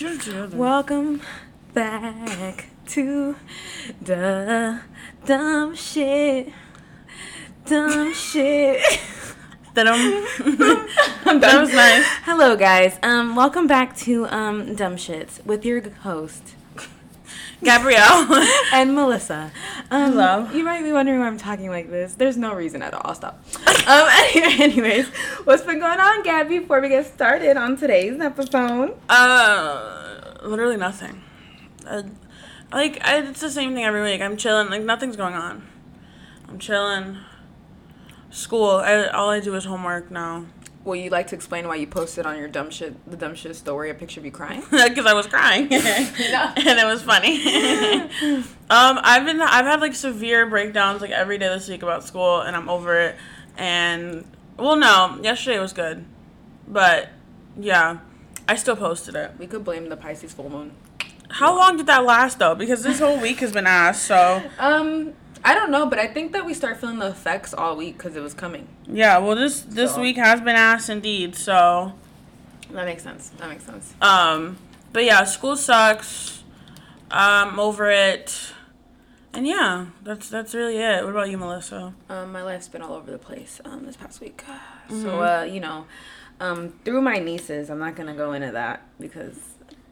Welcome back to the dumb shit. Dumb shit. that was nice. Hello guys. Um welcome back to um Dumb Shits with your host Gabrielle. and Melissa. Um, Hello. You might be wondering why I'm talking like this. There's no reason at all. I'll stop. um anyway, anyways, what's been going on, Gabby, before we get started on today's episode? Uh, literally nothing. Uh, like I, it's the same thing every week. I'm chilling. Like nothing's going on. I'm chilling. School. I, all I do is homework now. Will you like to explain why you posted on your dumb shit, the dumb shit story, a picture of you crying? Because I was crying, and it was funny. um, I've been I've had like severe breakdowns like every day this week about school, and I'm over it. And well, no, yesterday was good, but yeah, I still posted it. We could blame the Pisces full moon. How long did that last though? Because this whole week has been ass. So Um, I don't know, but I think that we start feeling the effects all week because it was coming. yeah, well this this So- week has been ass indeed. So That makes sense. That makes sense. um, but yeah, school sucks. Um, over it. And yeah, that's that's really it. What about you, Melissa? Um, my life's been all over the place um, this past week. So, uh, you know, um, through my nieces, I'm not gonna go into that because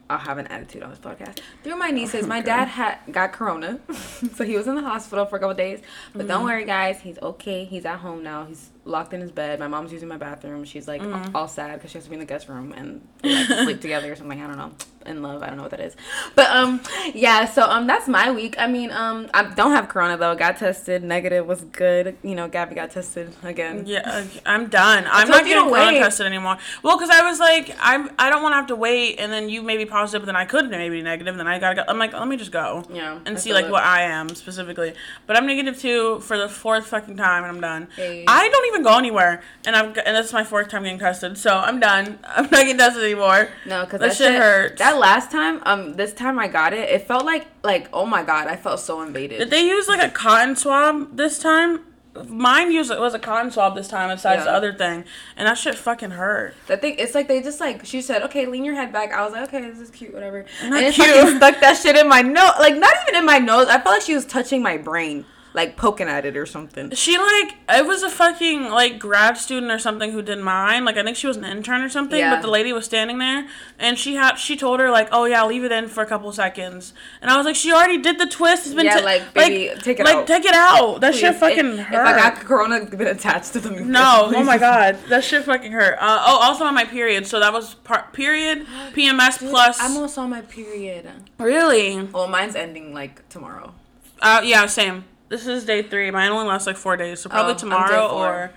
I'll have an attitude on this podcast. Through my nieces, my dad had got corona, so he was in the hospital for a couple days. But don't mm-hmm. worry, guys, he's okay. He's at home now. He's locked in his bed. My mom's using my bathroom. She's like mm. all sad because she has to be in the guest room and like sleep together or something. I don't know. In love, I don't know what that is. But um, yeah. So um, that's my week. I mean um, I don't have corona though. Got tested, negative was good. You know, Gabby got tested again. Yeah, I'm done. I'm not getting corona wait. tested anymore. Well, because I was like, I'm I don't want to have to wait, and then you may be positive, but then I could maybe and then I gotta go. I'm like, let me just go. Yeah, And I see like it. what I am specifically. But I'm negative two for the fourth fucking time, and I'm done. Hey. I don't even go anywhere, and I'm and that's my fourth time getting tested, so I'm done. I'm not getting tested anymore. No, because that, that, shit hurts. That last time, um, this time I got it, it felt like like oh my god, I felt so invaded. Did they use like a cotton swab this time? Mine used it was a cotton swab this time, besides the other thing, and that shit fucking hurt. The thing, it's like they just like she said, okay, lean your head back. I was like, okay, this is cute, whatever. Not and it cute. fucking stuck that shit in my nose, like not even in my nose. I felt like she was touching my brain, like poking at it or something. She like it was a fucking like grad student or something who did mine. Like I think she was an intern or something. Yeah. But the lady was standing there and she had she told her like, oh yeah, leave it in for a couple seconds. And I was like, she already did the twist. It's been Yeah, ta- like, baby, take it like, out. take it out. That shit fucking if, hurt. If I got corona, been attached to the no, oh my god, that shit fucking hurt. Uh, oh, also on my period, so that was part period, PMS plus. I'm also on my period. really? Well, mine's ending like tomorrow. Uh, yeah, same. This is day three. Mine only lasts like four days, so probably Oh, tomorrow or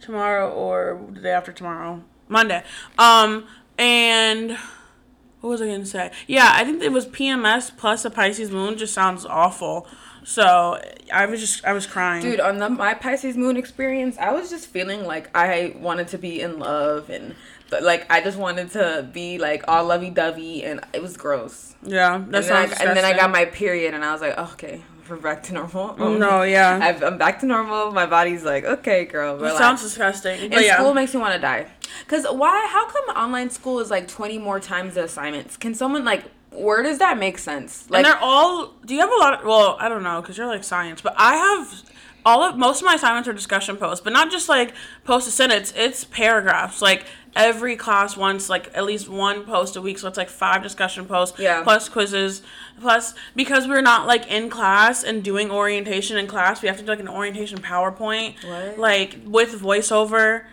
tomorrow or the day after tomorrow, Monday. Um, and what was I gonna say? Yeah, I think it was PMS plus a Pisces moon. Just sounds awful. So I was just I was crying. Dude, on the, my Pisces moon experience, I was just feeling like I wanted to be in love and but like I just wanted to be like all lovey dovey and it was gross. yeah, that And then, I, and then I got my period and I was like, oh, okay, we're back to normal. Um, No, yeah. I've, I'm back to normal. My body's like, okay, girl. It sounds disgusting. But and yeah. school makes me want to die. Cause why? How come online school is like 20 more times the assignments? Can someone like? Where does that make sense? and Like, they're all. Do you have a lot? Of, well, I don't know because you're like science, but I have all of most of my assignments are discussion posts, but not just like post a sentence. It's paragraphs. Like every class wants like at least one post a week, so it's like five discussion posts. Yeah. Plus quizzes, plus because we're not like in class and doing orientation in class, we have to do like an orientation PowerPoint. What? Like with voiceover.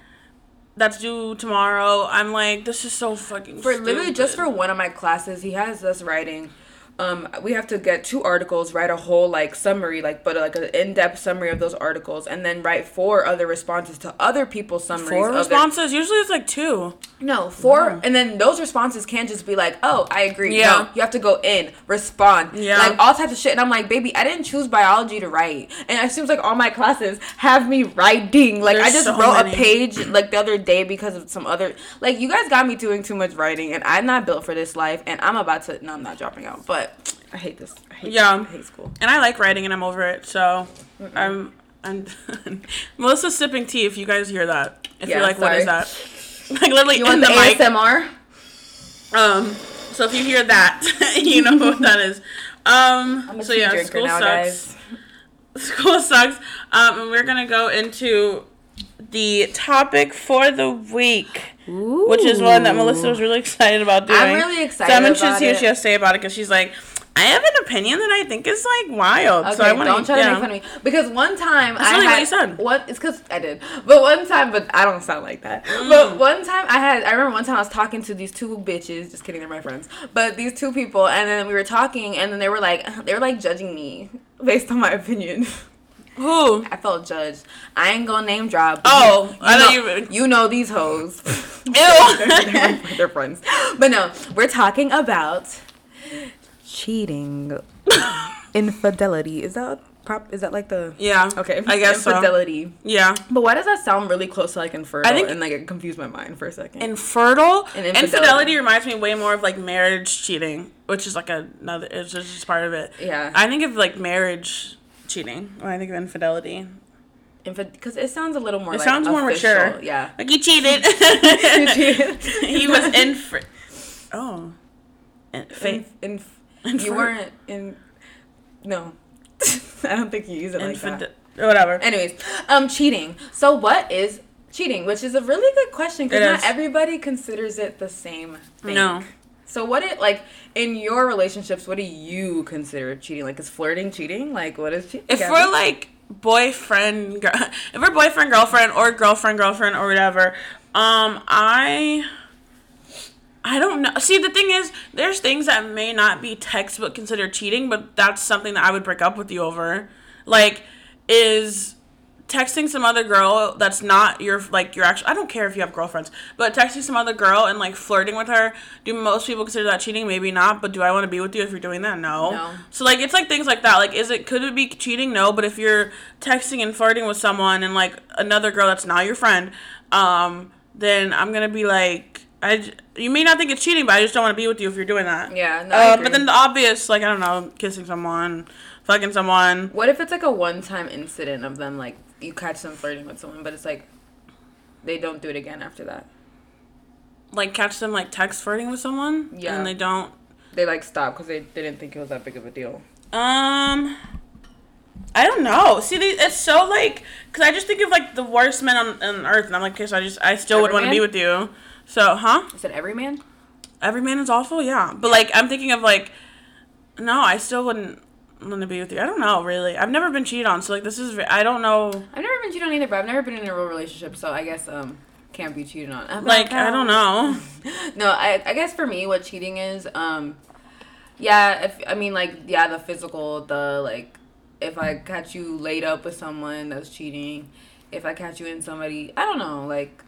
That's due tomorrow. I'm like, this is so fucking. for literally just for one of my classes he has us writing um, we have to get two articles, write a whole like summary, like but like an in-depth summary of those articles, and then write four other responses to other people's summaries. Four of their- responses. Usually it's like two. no, four, and then those responses can't just be like, "Oh, I agree." Yeah. No, you have to go in, respond, Yeah. like all types of shit. And I'm like, baby, I didn't choose biology to write, and it seems like all my classes have me writing. Like I just so wrote many. a page like the other day because of some other like you guys got me doing too much writing, and I'm not built for this life, and I'm about to. No, I'm not dropping out, but I hate this. I hate Yeah. I hate school. And I like writing and I'm over it, so I'm I'm Melissa's sipping tea if you guys hear that. If Yeah, you're like, what is that? Like literally You in the, the, mic. ASMR? Um So if you hear that, you know what that is. Um, so yeah, school now, sucks. guys. School sucks. Um, and we're gonna go into the topic for the week, which is one that Melissa was really excited about doing. I'm really excited So I'm interested to about see what she has to say about it because she's like, I have an opinion that I think is like wild. Okay, so I want don't try yeah. to make fun of me because one time That's I really had what you said. what it's because I did, but one time, but I don't sound like that. Mm. But one time I had, I remember one time I was talking to these two bitches. Just kidding, they're my friends. But these two people, and then we were talking, and then they were like, they were like judging me based on my opinion. Who? I felt judged. I ain't gonna name drop. Oh, you, I know, you you know these hoes. Ew. they're, they're friends. But no, we're talking about cheating, infidelity. Is that prop? Is that like the Yeah. okay? I guess so. infidelity. Yeah. But why does that sound really close to like infertile? I think- and like it confused my mind for a second. Infertile. And infidelity. infidelity. reminds me way more of like marriage cheating, which is like another. It's just just part of it. yeah, I think of like marriage cheating when I think of infidelity. because it sounds a little more. It like, sounds more mature. Yeah. Like he cheated. You cheated. he was in. Fr- oh. In, in, in, you weren't in. No, I don't think you use it like that. Whatever. Anyways, um, cheating. So what is cheating? Which is a really good question because not is. everybody considers it the same thing. No. So what it like in your relationships? What do you consider cheating? Like is flirting cheating? Like what is cheating? if we're like boyfriend, gir- if we're boyfriend girlfriend or girlfriend girlfriend or whatever, um, I. I don't know. See, the thing is, there's things that may not be textbook considered cheating, but that's something that I would break up with you over. Like, is texting some other girl that's not your like your actual I don't care if you have girlfriends, but texting some other girl and like flirting with her, do most people consider that cheating? Maybe not, but do I want to be with you if you're doing that? No. No. So like it's like things like that. Like is it could it be cheating? No, but if you're texting and flirting with someone and like another girl that's not your friend, um then I'm going to be like I you may not think it's cheating, but I just don't want to be with you if you're doing that. Yeah, no, Um, but then the obvious, like I don't know, kissing someone, fucking someone. what if it's like a one-time incident of them like you catch them flirting with someone, but it's like they don't do it again after that. like catch them like text flirting with someone Yeah. and they don't They like stop because they, they didn't think it was that big of a deal. um i don't know see they, it's so like because i just think of like the worst men on, on earth and i'm like okay so i just i still would want to be with you so huh Is it every man? every man is awful yeah but like i'm thinking of like no i still wouldn't want to be with you i don't know really i've never been cheated on so like this is i don't know I've never been cheated on either, but I've never been in a real relationship, so I guess um can't be cheated on. How like i don't know no, I I guess for me, what cheating is, um, yeah, if I mean like yeah, the physical, the like, if I catch you laid up with someone, that's cheating. If I catch you in somebody, I don't know, like.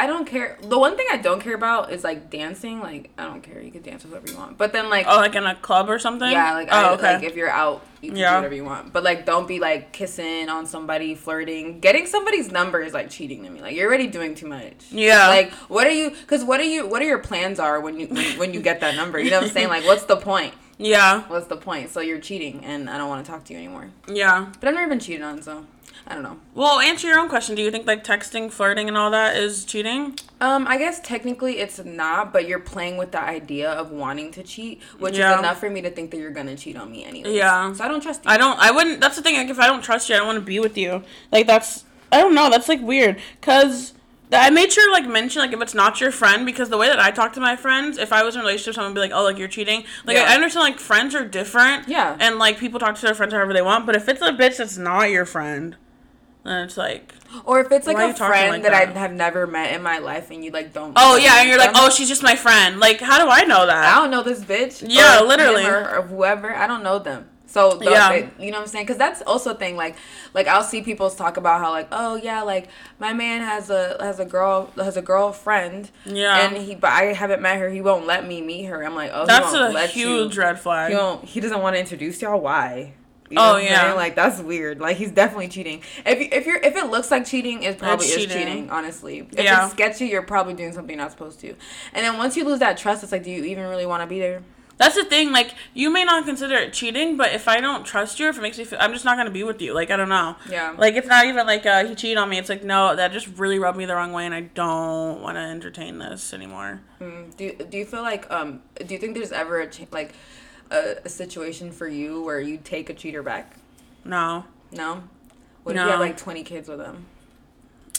I don't care. The one thing I don't care about is like dancing. Like I don't care. You can dance with whoever you want. But then like oh like in a club or something yeah, like oh I, okay like if you're out, you can Yeah. do whatever you want. But like, don't be like kissing on somebody, flirting, getting somebody's number is like cheating to me. Like you're already doing too much. Yeah. Like what are you? Because what are you? What are your plans are when you when, when you get that number? You know what I'm saying? Like what's the point? yeah What's the point? So you're cheating, and I don't want to talk to you anymore. yeah But I've never been cheated on, so I don't know. well answer your own question do you think like texting flirting and all that is cheating Um, I guess technically it's not, but you're playing with the idea of wanting to cheat, which Yeah. is enough for me to think that you're gonna cheat on me anyway. Yeah. So I don't trust you. I don't. I wouldn't. That's the thing. Like, if I don't trust you, I don't want to be with you. Like, that's. I don't know. That's like weird. Cause I made sure to like mention like if it's not your friend because the way that I talk to my friends, if I was in a relationship, someone would be like, "Oh, like you're cheating." Like Yeah. I understand like friends are different. Yeah. And like people talk to their friends however they want, but if it's a bitch that's not your friend, then it's like, Or if it's like a friend like that, I have never met in my life and you like don't. oh yeah, and you're like, oh, she's just my friend. Like, how do I know that? I don't know this bitch. Yeah, literally. Or, or whoever. I don't know them. So the, Yeah. they- you know what I'm saying? Because that's also a thing. Like, like I'll see people talk about how like, oh yeah, like my man has a has a girl has a girlfriend. Yeah. And he, but I haven't met her. He won't let me meet her. I'm like, oh, That's a let huge You. red flag. He won't. He doesn't want to introduce y'all. Why? You Oh, what yeah. saying? Like that's weird. Like he's definitely cheating. If you, if you're if it looks like cheating, it probably It's is cheating. cheating. Honestly, if Yeah. it's sketchy, you're probably doing something you're not supposed to. And then once you lose that trust, it's like, do you even really want to be there? That's the thing. Like, you may not consider it cheating, but if I don't trust you, if it makes me feel, I'm just not gonna be with you. Like, I don't know. Yeah. Like, it's not even like uh, he cheated on me. It's like, no, that just really rubbed me the wrong way, and I don't want to entertain this anymore. Mm, do Do you feel like um Do you think there's ever a ch- like a, a situation for you where you take a cheater back? No, No. What if you have like 20 kids with him?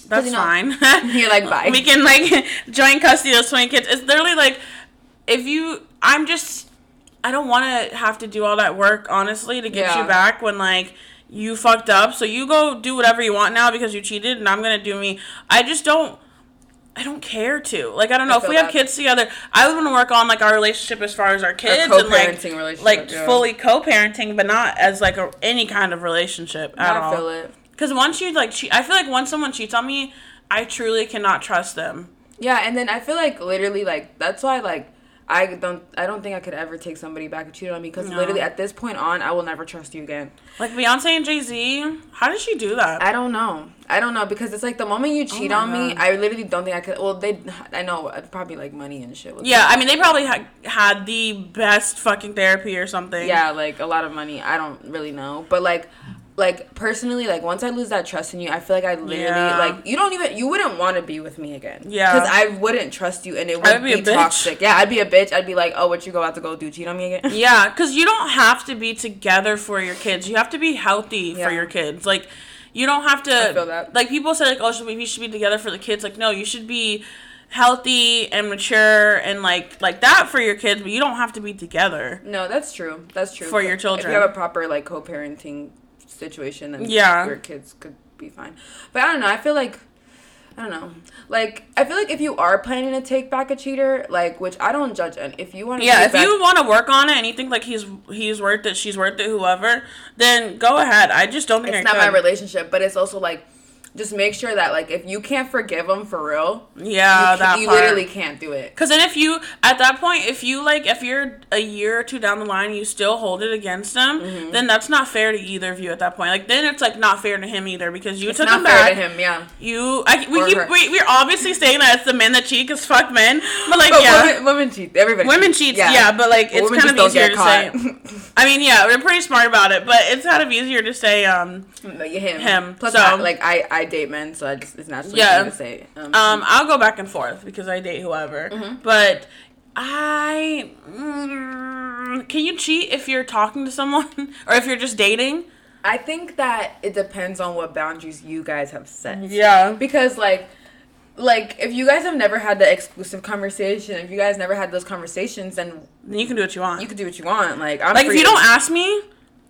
that's you know- fine. You're like, bye. we can like joint custody of those 20 kids. It's literally like, if you, I'm just, I don't want to have to do all that work, honestly, to get Yeah. you back when like you fucked up. So you go do whatever you want now because you cheated, and I'm gonna do me. I just don't. I don't care to. Like I don't know I if we have kids together. I would want to work on like our relationship as far as our kids and like like yeah. fully co-parenting, but not as like a, any kind of relationship at I all. feel it. Because once you like cheat, I feel like once someone cheats on me, I truly cannot trust them. Yeah, and then I feel like literally like that's why like I don't I don't think I could ever take somebody back who cheated on me because No. literally at this point on I will never trust you again. Like Beyonce and Jay Z, how did she do that? I don't know. I don't know because it's like the moment you cheat Oh on me, I literally don't think I could. Well, they I know uh, probably like money and shit. yeah, I mean they probably ha- had the best fucking therapy or something. yeah, like a lot of money. I don't really know, but like. Like personally, like once I lose that trust in you, I feel like I literally Yeah. like you don't even you wouldn't want to be with me again. Yeah. because I wouldn't trust you, and it would be, be a bitch. toxic. Yeah, I'd be a bitch. I'd be like, oh, what you go out to go do? Cheat on me again? Yeah, because you don't have to be together for your kids. You have to be healthy Yeah. for your kids. Like, you don't have to. I feel that. Like people say, like, oh, should we, we should be together for the kids. Like, no, you should be healthy and mature and like like that for your kids, but you don't have to be together. No, that's true. That's true. For your children, If you have a proper like co-parenting situation, then Yeah. your kids could be fine. But I don't know. I feel like I don't know. Like I feel like if you are planning to take back a cheater, like which I don't judge, and if you want to, Yeah, if you want to work on it and you think like he's he's worth it, she's worth it, whoever, then go ahead. I just don't think it's I not my could. relationship, but it's also like. Just make sure that like if you can't forgive them for real, Yeah, you, that you part. literally can't do it. Cause then if you at that point, if you like, if you're a year or two down the line, you still hold it against them, Mm-hmm. then that's not fair to either of you at that point. Like then it's like not fair to him either because you It's took not him fair back. to him, yeah. You, I, we Or keep, her. we, we're obviously saying that it's the men that cheat because fuck men, but like But yeah, women, women cheat. Everybody. women cheats, yeah. yeah. but like it's kind of easier to say. I mean, yeah, we're pretty smart about it, but it's kind of easier to say. Um, him. Him, Plus, so- I, like I, I date men, so I just it's naturally Yeah. to say. Um, Um, I'll go back and forth because I date whoever. Mm-hmm. But I mm, can you cheat if you're talking to someone or if you're just dating? I think that it depends on what boundaries you guys have set. Yeah. Because like, like if you guys have never had the exclusive conversation, if you guys never had those conversations, then Then you can do what you want. you can do what you want. Like I'm like if you to- don't ask me,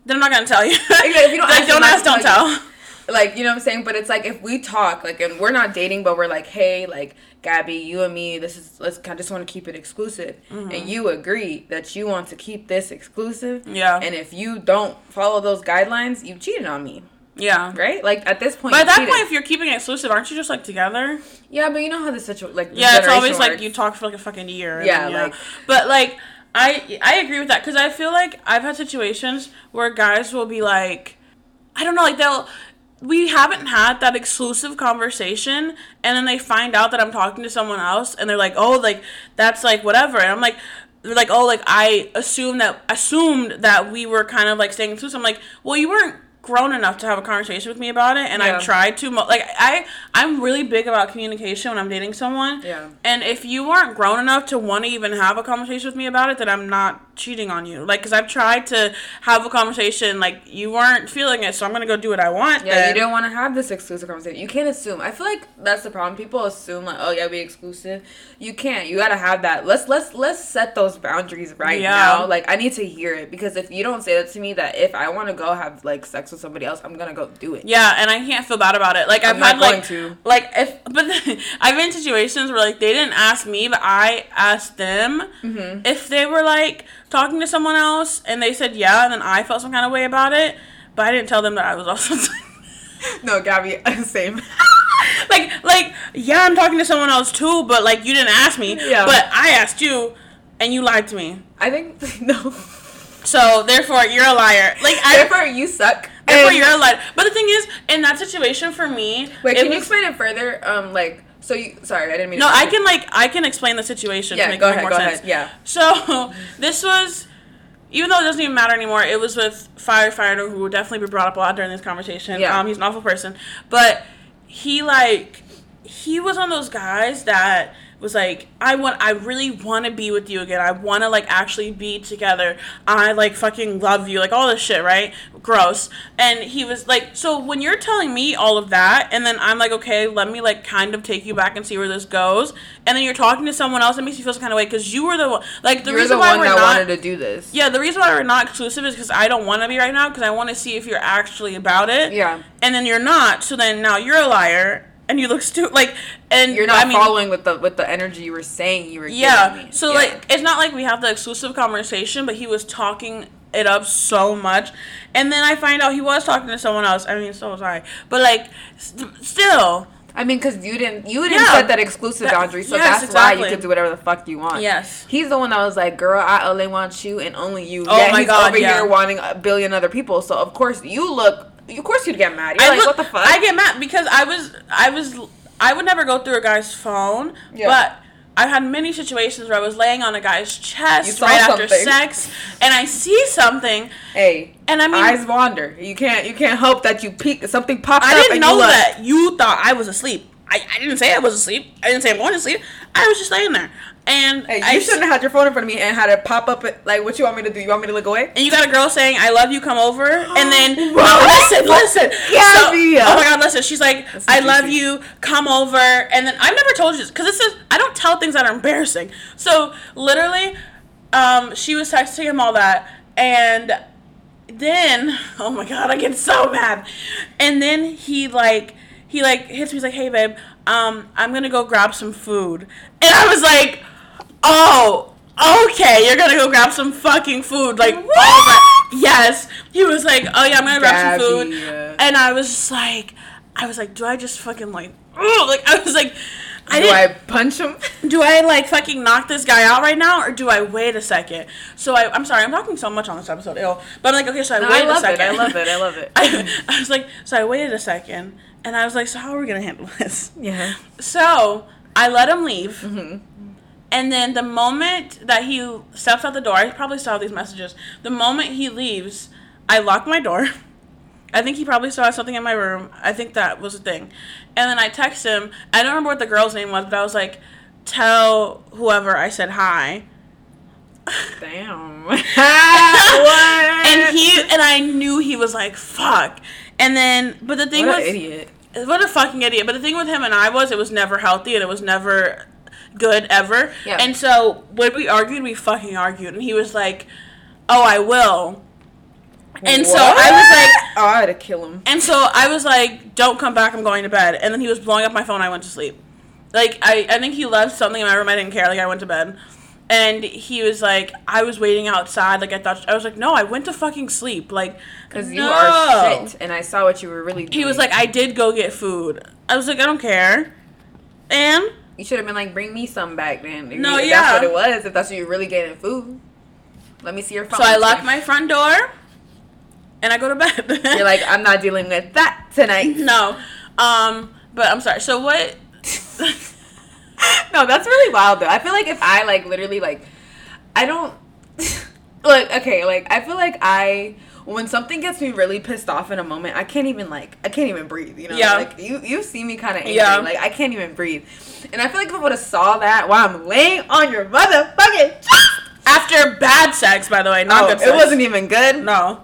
then I'm not gonna tell you. if you don't like ask, don't ask, don't like- tell. Like you know what I'm saying. But it's like if we talk, like, and we're not dating, but we're like, hey, like Gabby, you and me, this is let's. I just want to keep it exclusive, Mm-hmm. and you agree that you want to keep this exclusive. Yeah. And if you don't follow those guidelines, you cheated on me, Yeah. right? Like at this point. But at that cheated. point, if you're keeping it exclusive, aren't you just like together? yeah, but you know how the situation, like, Yeah, it's always generation like you talk for like a fucking year. Yeah, then, like- But like, I I agree with that because I feel like I've had situations where guys will be like, I don't know, like they'll. We haven't had that exclusive conversation, and then they find out that I'm talking to someone else, and they're like, "Oh, like that's like whatever," and I'm like, "They're like, oh, like I assumed that assumed that we were kind of like staying exclusive." I'm like, "Well, you weren't grown enough to have a conversation with me about it, and Yeah. I've tried to mo- like I I'm really big about communication when I'm dating someone, Yeah. and if you aren't grown enough to want to even have a conversation with me about it, then I'm not cheating on you. Like, because I've tried to have a conversation, like, you weren't feeling it, so I'm going to go do what I want. Yeah, then. you don't want to have this exclusive conversation. You can't assume. I feel like that's the problem. People assume like, oh yeah, we exclusive. You can't. You gotta have that. Let's let's let's set those boundaries right Yeah. now. Like I need to hear it because if you don't say that to me, that if I want to go have like sex with somebody else, I'm gonna go do it. Yeah, and I can't feel bad about it. Like I'm I've not had going like to. like if but I've been in situations where like they didn't ask me, but I asked them Mm-hmm. if they were like talking to someone else, and they said yeah, and then I felt some kind of way about it, but I didn't tell them that I was also. No, Gabby, same. like like yeah, I'm talking to someone else too, but like you didn't ask me, Yeah. but I asked you, and you lied to me. I think no. So therefore, you're a liar. Like I. Therefore, you suck. Therefore, you're a liar. But the thing is, in that situation, for me, Wait, it can you explain it further? Um, like So you sorry, I didn't mean. No, to I can like I can explain the situation Yeah, to make go it make ahead, more go sense. ahead, yeah. So this was even though it doesn't even matter anymore, it was with firefighter who would definitely be brought up a lot during this conversation. Yeah. Um, he's an awful person. But he like he was one of those guys that was like, I want I really wanna be with you again. I wanna like actually be together. I like fucking love you, like all this shit, right? Gross. And he was like, so when you're telling me all of that, and then I'm like, okay, let me like kind of take you back and see where this goes, and then you're talking to someone else, it makes you feel some kind of way because you were the one. Like the You're reason the why one we're that not. wanted to do this. Yeah, the reason why we're not exclusive is because I don't want to be right now because I want to see if you're actually about it. Yeah. And then you're not, so then now you're a liar and you look stupid. Like, and You're not I mean, following with the with the energy you were saying you were. Yeah. giving me. So Yeah. like, it's not like we have the exclusive conversation, but he was talking it up so much, and then I find out he was talking to someone else. I mean, so sorry But like, st- still. I mean, because you didn't you didn't Yeah. set that exclusive That- boundary, so yes, that's why you could do whatever the fuck you want. Yes. He's the one that was like, "Girl, I only want you and only you." Oh yeah, my he's God, over yeah. here wanting a billion other people. So of course you look. Of course you'd get mad. You're I like, look- "What the fuck?" I get mad because I was I was I would never go through a guy's phone, Yeah. but I've had many situations where I was laying on a guy's chest right after sex, and I see something, hey, and I mean, eyes wander. You can't you can't help that you peek something popped I up. didn't know you that you thought I was asleep. I, I didn't say I was asleep. I didn't say I'm going to sleep. I was just laying there, and Hey, you I shouldn't have had your phone in front of me and had it pop up. Like, what you want me to do? You want me to look away? And you got a girl saying, "I love you, come over," and then no, listen, listen. Gabby. So, oh my God, listen. She's like, That's "I love you, come over," and then I've never told you this because this is I don't tell things that are embarrassing. So literally, um, she was texting him all that, and then oh my God, I get so mad, and then he like he like hits me. He's like, "Hey, babe, um, I'm gonna go grab some food," and I was like, "Oh." Okay, you're gonna go grab some fucking food, like all right. Yes, he was like, "Oh yeah, I'm gonna grab some food," and I was just like, I was like, "Do I just fucking like, ugh, like I was like, I do I punch him? do I like fucking knock this guy out right now, or do I wait a second? So I, I'm sorry, I'm talking so much on this episode, ew. But I'm like, okay, so I No, waited I love a second. it. I love it. I love it. I, I was like, so I waited a second, and I was like, so how are we gonna handle this? yeah. So I let him leave. Mm-hmm. And then the moment that he steps out the door, I probably saw these messages. The moment he leaves, I lock my door. I think he probably saw something in my room. I think that was a thing. And then I text him. I don't remember what the girl's name was, but I was like, tell whoever I said hi. Damn. what? And he and I knew he was like, fuck. And then, but the thing what was, an idiot. what a fucking idiot. But the thing with him and I was, it was never healthy and it was never good ever. Yeah. And so when we argued, we fucking argued. And he was like, oh, I will. And so I was like, oh, I had to kill him. and so I was like, don't come back, I'm going to bed. And then he was blowing up my phone, I went to sleep. Like, I, I think he left something in my room, I didn't care. Like, I went to bed. And he was like, I was waiting outside. Like, I thought, I was like, no, I went to fucking sleep. Like, Because you are shit, and I saw what you were really doing. He was like, I did go get food. I was like, I don't care. And you should have been like, bring me some back then. If No, you- if yeah. That's what it was. If that's what you're really getting food. Let me see your phone. so I lock my front door and I go to bed. You're like, I'm not dealing with that tonight. no. Um, but I'm sorry. So what? no, that's really wild though. I feel like if I like literally like, I don't like okay, like I feel like I when something gets me really pissed off in a moment, I can't even like I can't even breathe. You know, Yeah. like you you see me kind of angry, Yeah. like I can't even breathe. And I feel like if I would have saw that while I'm laying on your motherfucking chest, After bad sex, by the way, not oh, good it wasn't even good. No.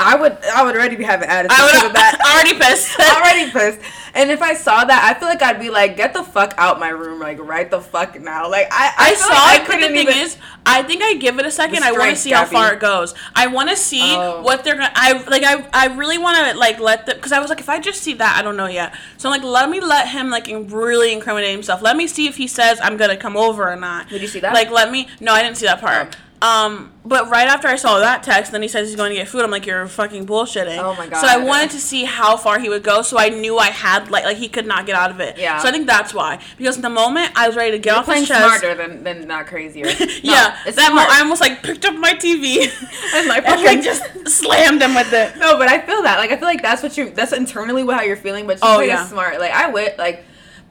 I would I would already be having attitude I would that. already pissed. already pissed. And if I saw that, I feel like I'd be like, get the fuck out my room, like right the fuck now. Like I, I, I saw like it, but the couldn't thing even- is, I think I give it a second. I want to see how far it goes. I want to see Oh. what they're gonna. I like. I I really want to like let them because I was like, if I just see that, I don't know yet. So I'm like, let me let him like really incriminate himself. Let me see if he says I'm gonna come over or not. Did you see that? Like, let me. No, I didn't see that part. Oh. Um, but right after I saw that text, then he says he's going to get food. I'm like, you're fucking bullshitting. Oh my god. So I wanted to see how far he would go, so I knew I had like like he could not get out of it. Yeah. So I think that's why because in the moment I was ready to get You're off playing his chest. smarter than, than not crazier. No, yeah, it's that smart. I almost like picked up my TV And, like, and like just slammed him with it. no, but I feel that. Like I feel like that's what you. That's internally how you're feeling. But Oh, oh, yeah. smart. Like I would like.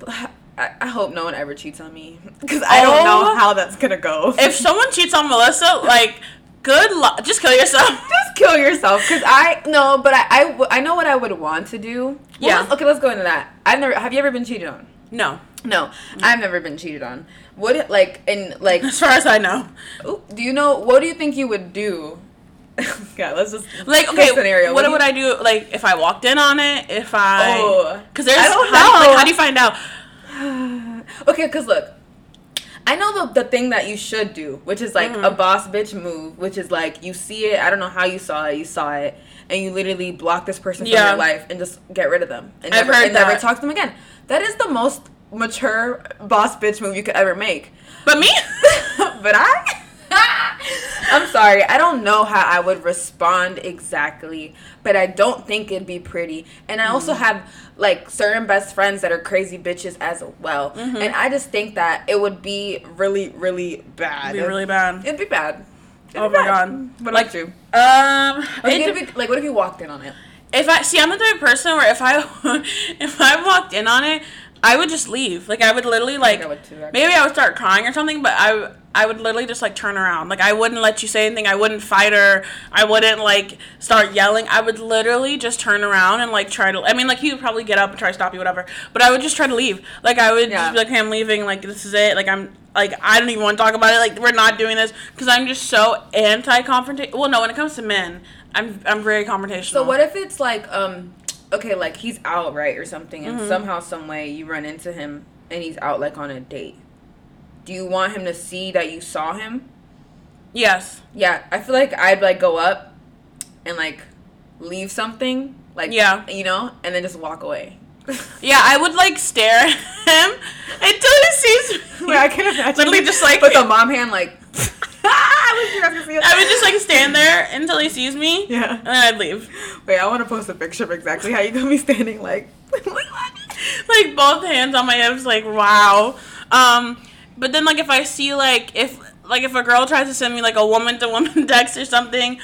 I, I hope no one ever cheats on me because I don't know Oh. how that's gonna go. If someone cheats on Melissa, like, good luck. Just kill yourself. just kill yourself because I no, but I I know what I would want to do. Well, Yeah. let's- okay, let's go into that. I've never. Have you ever been cheated on? No, No, I've never been cheated on. What it- like in like? as far as I know. do you know what do you think you would do? yeah, let's just Like, okay, scenario. what do would you- I do? Like, if I walked in on it, if I, Oh. because there's, I don't how, know. like, how do you find out? okay, because look, I know the, the thing that you should do, which is like Mm-hmm. a boss bitch move, which is like you see it, I don't know how you saw it, you saw it, and you literally block this person from your life and just get rid of them and, never, and never talk to them again. That is the most mature boss bitch move you could ever make. But me? but I. I'm sorry. I don't know how I would respond exactly, but I don't think it'd be pretty. And I also have like certain best friends that are crazy bitches as well. Mm-hmm. And I just think that it would be really, really bad. It'd be really bad. It'd be bad. It'd Oh be my bad. God. What Like, about you? Um, Like, it it'd be- like, what if you walked in on it? if I see, I'm the type of person where if I if I walked in on it, I would just leave. Like I would literally like I would too, maybe I would start crying or something, but I I would literally just like turn around. Like I wouldn't let you say anything. I wouldn't fight her. I wouldn't like start yelling. I would literally just turn around and like try to. I mean, like he would probably get up and try to stop you, whatever. But I would just try to leave. Like I would Yeah. just be like, "Hey, I'm leaving. Like this is it. Like I'm." Like I don't even want to talk about it. Like we're not doing this because I'm just so anti-confrontation. Well, no, when it comes to men, I'm I'm very confrontational. So what if it's like, um, okay, like he's out right or something, Mm-hmm. and somehow, some way, you run into him and he's out like on a date. Do you want him to see that you saw him? Yes. Yeah, I feel like I'd like go up and like leave something, like Yeah. you know, and then just walk away. Yeah, I would like stare at him until he sees me. Wait, I can imagine. Literally just like with a mom hand, like. I wish you guys could see it. I would just like stand there until he sees me. Yeah. And then I'd leave. Wait, I want to post a picture of exactly how you got me standing, like. Like both hands on my hips, like wow. Um, but then like if I see like if like if a girl tries to send me like a woman to woman text or something,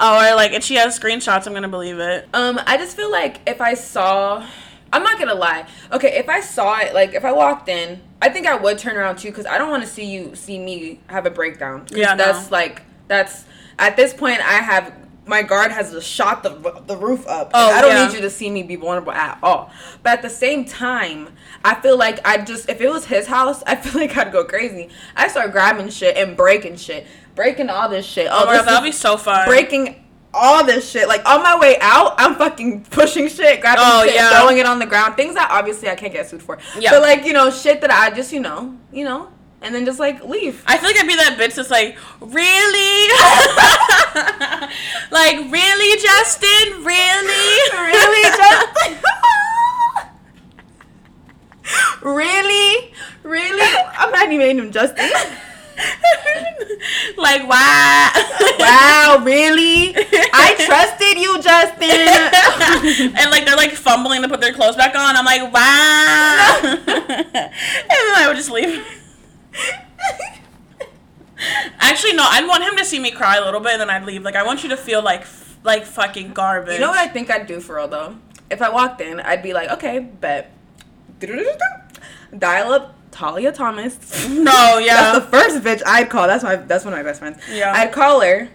or like if she has screenshots, I'm gonna believe it. Um, I just feel like if I saw, I'm not gonna lie. Okay, if I saw it, like if I walked in, I think I would turn around too, because I don't want to see you see me have a breakdown. Yeah, no. that's like that's at this point I have my guard has just shot the the roof up. Oh, I don't yeah. need you to see me be vulnerable at all. But at the same time, I feel like I just if it was his house, I feel like I'd go crazy. I start grabbing shit and breaking shit, breaking all this shit. Oh, oh my god, that'll is- be so fun. breaking all this shit. Like on my way out, I'm fucking pushing shit, grabbing Oh, shit, yeah. throwing it on the ground. Things that obviously I can't get sued for. Yeah. But like, you know, shit that I just, you know, you know, and then just like leave. I feel like I'd be that bitch that's like, really? like, really, Justin? Really? really, Justin? really? Really? I'm not even naming him Justin. like, wow. wow, really? I trusted you, Justin. and like they're like fumbling to put their clothes back on. I'm like, wow. and then I would just leave. Actually, no. I'd want him to see me cry a little bit, and then I'd leave. Like, I want you to feel like f- like fucking garbage. You know what I think I'd do for real though? If I walked in, I'd be like, okay, bet. Dial up Talia Thomas. No, yeah. That's the first bitch I'd call. That's my that's one of my best friends. Yeah. I'd call her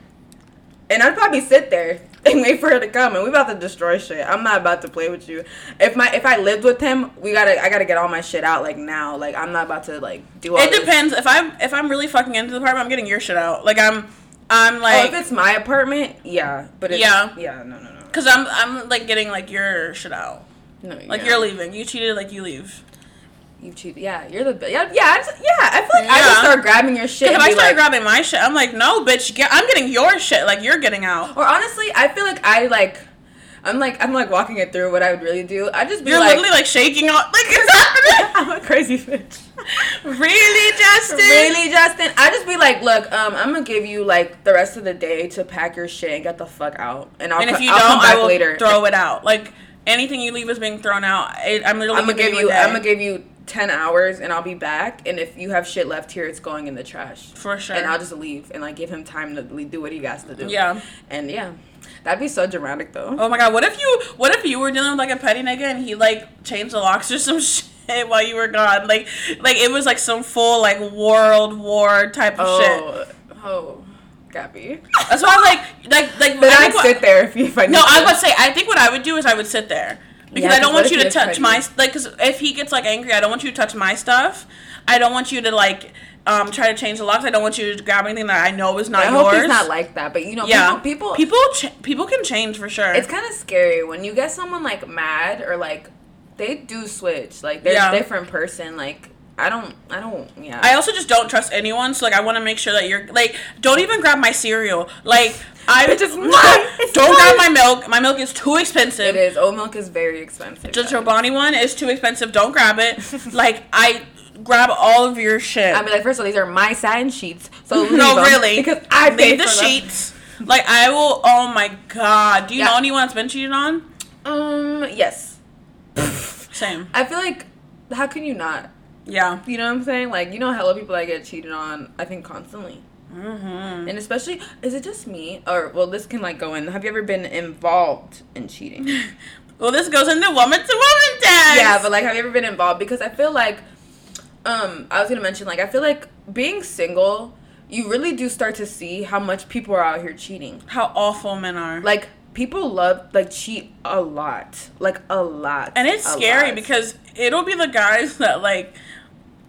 and I'd probably sit there and wait for her to come and we about to destroy shit. I'm not about to play with you. If my if I lived with him, we gotta I gotta get all my shit out like now. Like I'm not about to like do all it this. depends. If I'm if I'm really fucking into the apartment, I'm getting your shit out. Like I'm I'm like Oh, if it's my apartment, yeah. But it's, Yeah. yeah, no, no, no. because I'm I'm like getting like your shit out. No, Like yeah. you're leaving. You cheated. Like you leave. You cheated. Yeah, you're the yeah. Yeah, I just, yeah. I feel like I just start grabbing your shit. If I start like, grabbing my shit, I'm like, no, bitch. Get, I'm getting your shit. Like you're getting out. Or honestly, I feel like I like. I'm like I'm like walking it through what I would really do. I just be You're like, literally like shaking out. Like is that I'm a crazy bitch. really, Justin? Really, Justin? I just be like, look, um, I'm gonna give you like the rest of the day to pack your shit and get the fuck out, and I'll, And if you I'll don't, come I will later. throw it out. Like anything you leave is being thrown out. I, I'm literally I'm gonna give you. I'm gonna give you ten hours, and I'll be back. And if you have shit left here, it's going in the trash. for sure. And I'll just leave and like give him time to do what he has to do. yeah. And yeah, that'd be so dramatic though. Oh my god. What if you? What if you were dealing with like a petty nigga and he like changed the locks or some shit? while you were gone. Like, like it was like some full like world war type of oh, shit. Oh, Gabby. That's why I'm like, like, like. But I I'd sit there if you. If I No, I would say I think what I would do is I would sit there because Yeah, I don't want you to touch my pregnant? like because if he gets like angry, I don't want you to touch my stuff. I don't want you to like um try to change the locks. I don't want you to grab anything that I know is not I yours. hope he's not like that, but you know, yeah, people, people, people ch- people can change for sure. it's kind of scary when you get someone like mad or like they do switch, like they're Yeah. a different person. Like I don't, I don't, yeah. I also just don't trust anyone, so like I want to make sure that you're like don't even grab my cereal. Like I it's mine. Don't grab my milk. My milk is too expensive. it is. Oat milk is very expensive. The. Chobani one is too expensive. Don't grab it. like I grab all of your shit. I mean, like first of all, these are my satin sheets, so no, really, because I leave the for them. sheets. Like I will. Oh my god. Do you Yeah. know anyone that's been cheated on? Um, yes. Same. I feel like how can you not? Yeah. You know what I'm saying? Like you know, hella people that get cheated on. I think constantly. Mm-hmm. And especially, is it just me? Or, well, this can like go in. Have you ever been involved in cheating? Well, this goes into woman to woman yeah, but like, have you ever been involved? Because I feel like, um, I was gonna mention, like, I feel like being single, you really do start to see how much people are out here cheating. how awful men are. Like, people love, like, cheat a lot. Like, a lot. and it's scary lot. because it'll be the guys that like.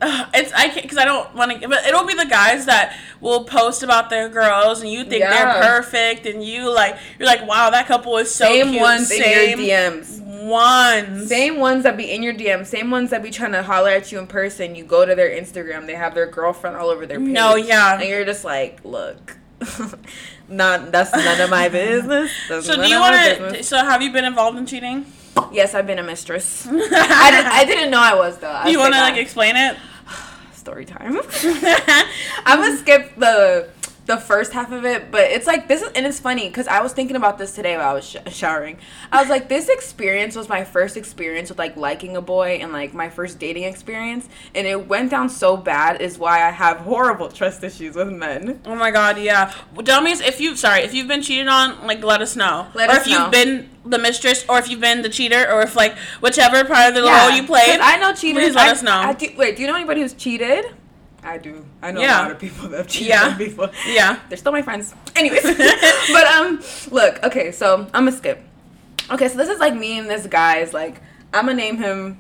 It's I can't because I don't want to, but it'll be the guys that will post about their girls, and you think Yeah. they're perfect, and you like you're like, wow, that couple is so Same cute. ones Same in your DMs. ones. Same ones that be in your DM, same ones that be trying to holler at you in person. You go to their Instagram, they have their girlfriend all over their page. No, yeah. And you're just like, look, not that's none of my business. That's So do you want to? So have you been involved in cheating? Yes, I've been a mistress. I, did, I didn't know I was though. I Do you want to like explain it? Story time? I'm gonna skip the the first half of it, but it's like this is and it's funny because I was thinking about this today while I was sh- showering. I was like, this experience was my first experience with like liking a boy and like my first dating experience, and it went down so bad is why I have horrible trust issues with men. Oh my god, yeah. Well, Dummies, if you sorry, if you've been cheated on, like let us know. Let or us if you've been the mistress, or if you've been the cheater, or if like whichever part of the Yeah, role you played. I know cheaters. Please let I- us know. I do, wait, do you know anybody who's cheated? I do. I know Yeah. a lot of people that have cheated Yeah. on people. yeah. They're still my friends. Anyways. but um look, okay, so I'm gonna skip. Okay, so this is like me and this guy's like I'm gonna name him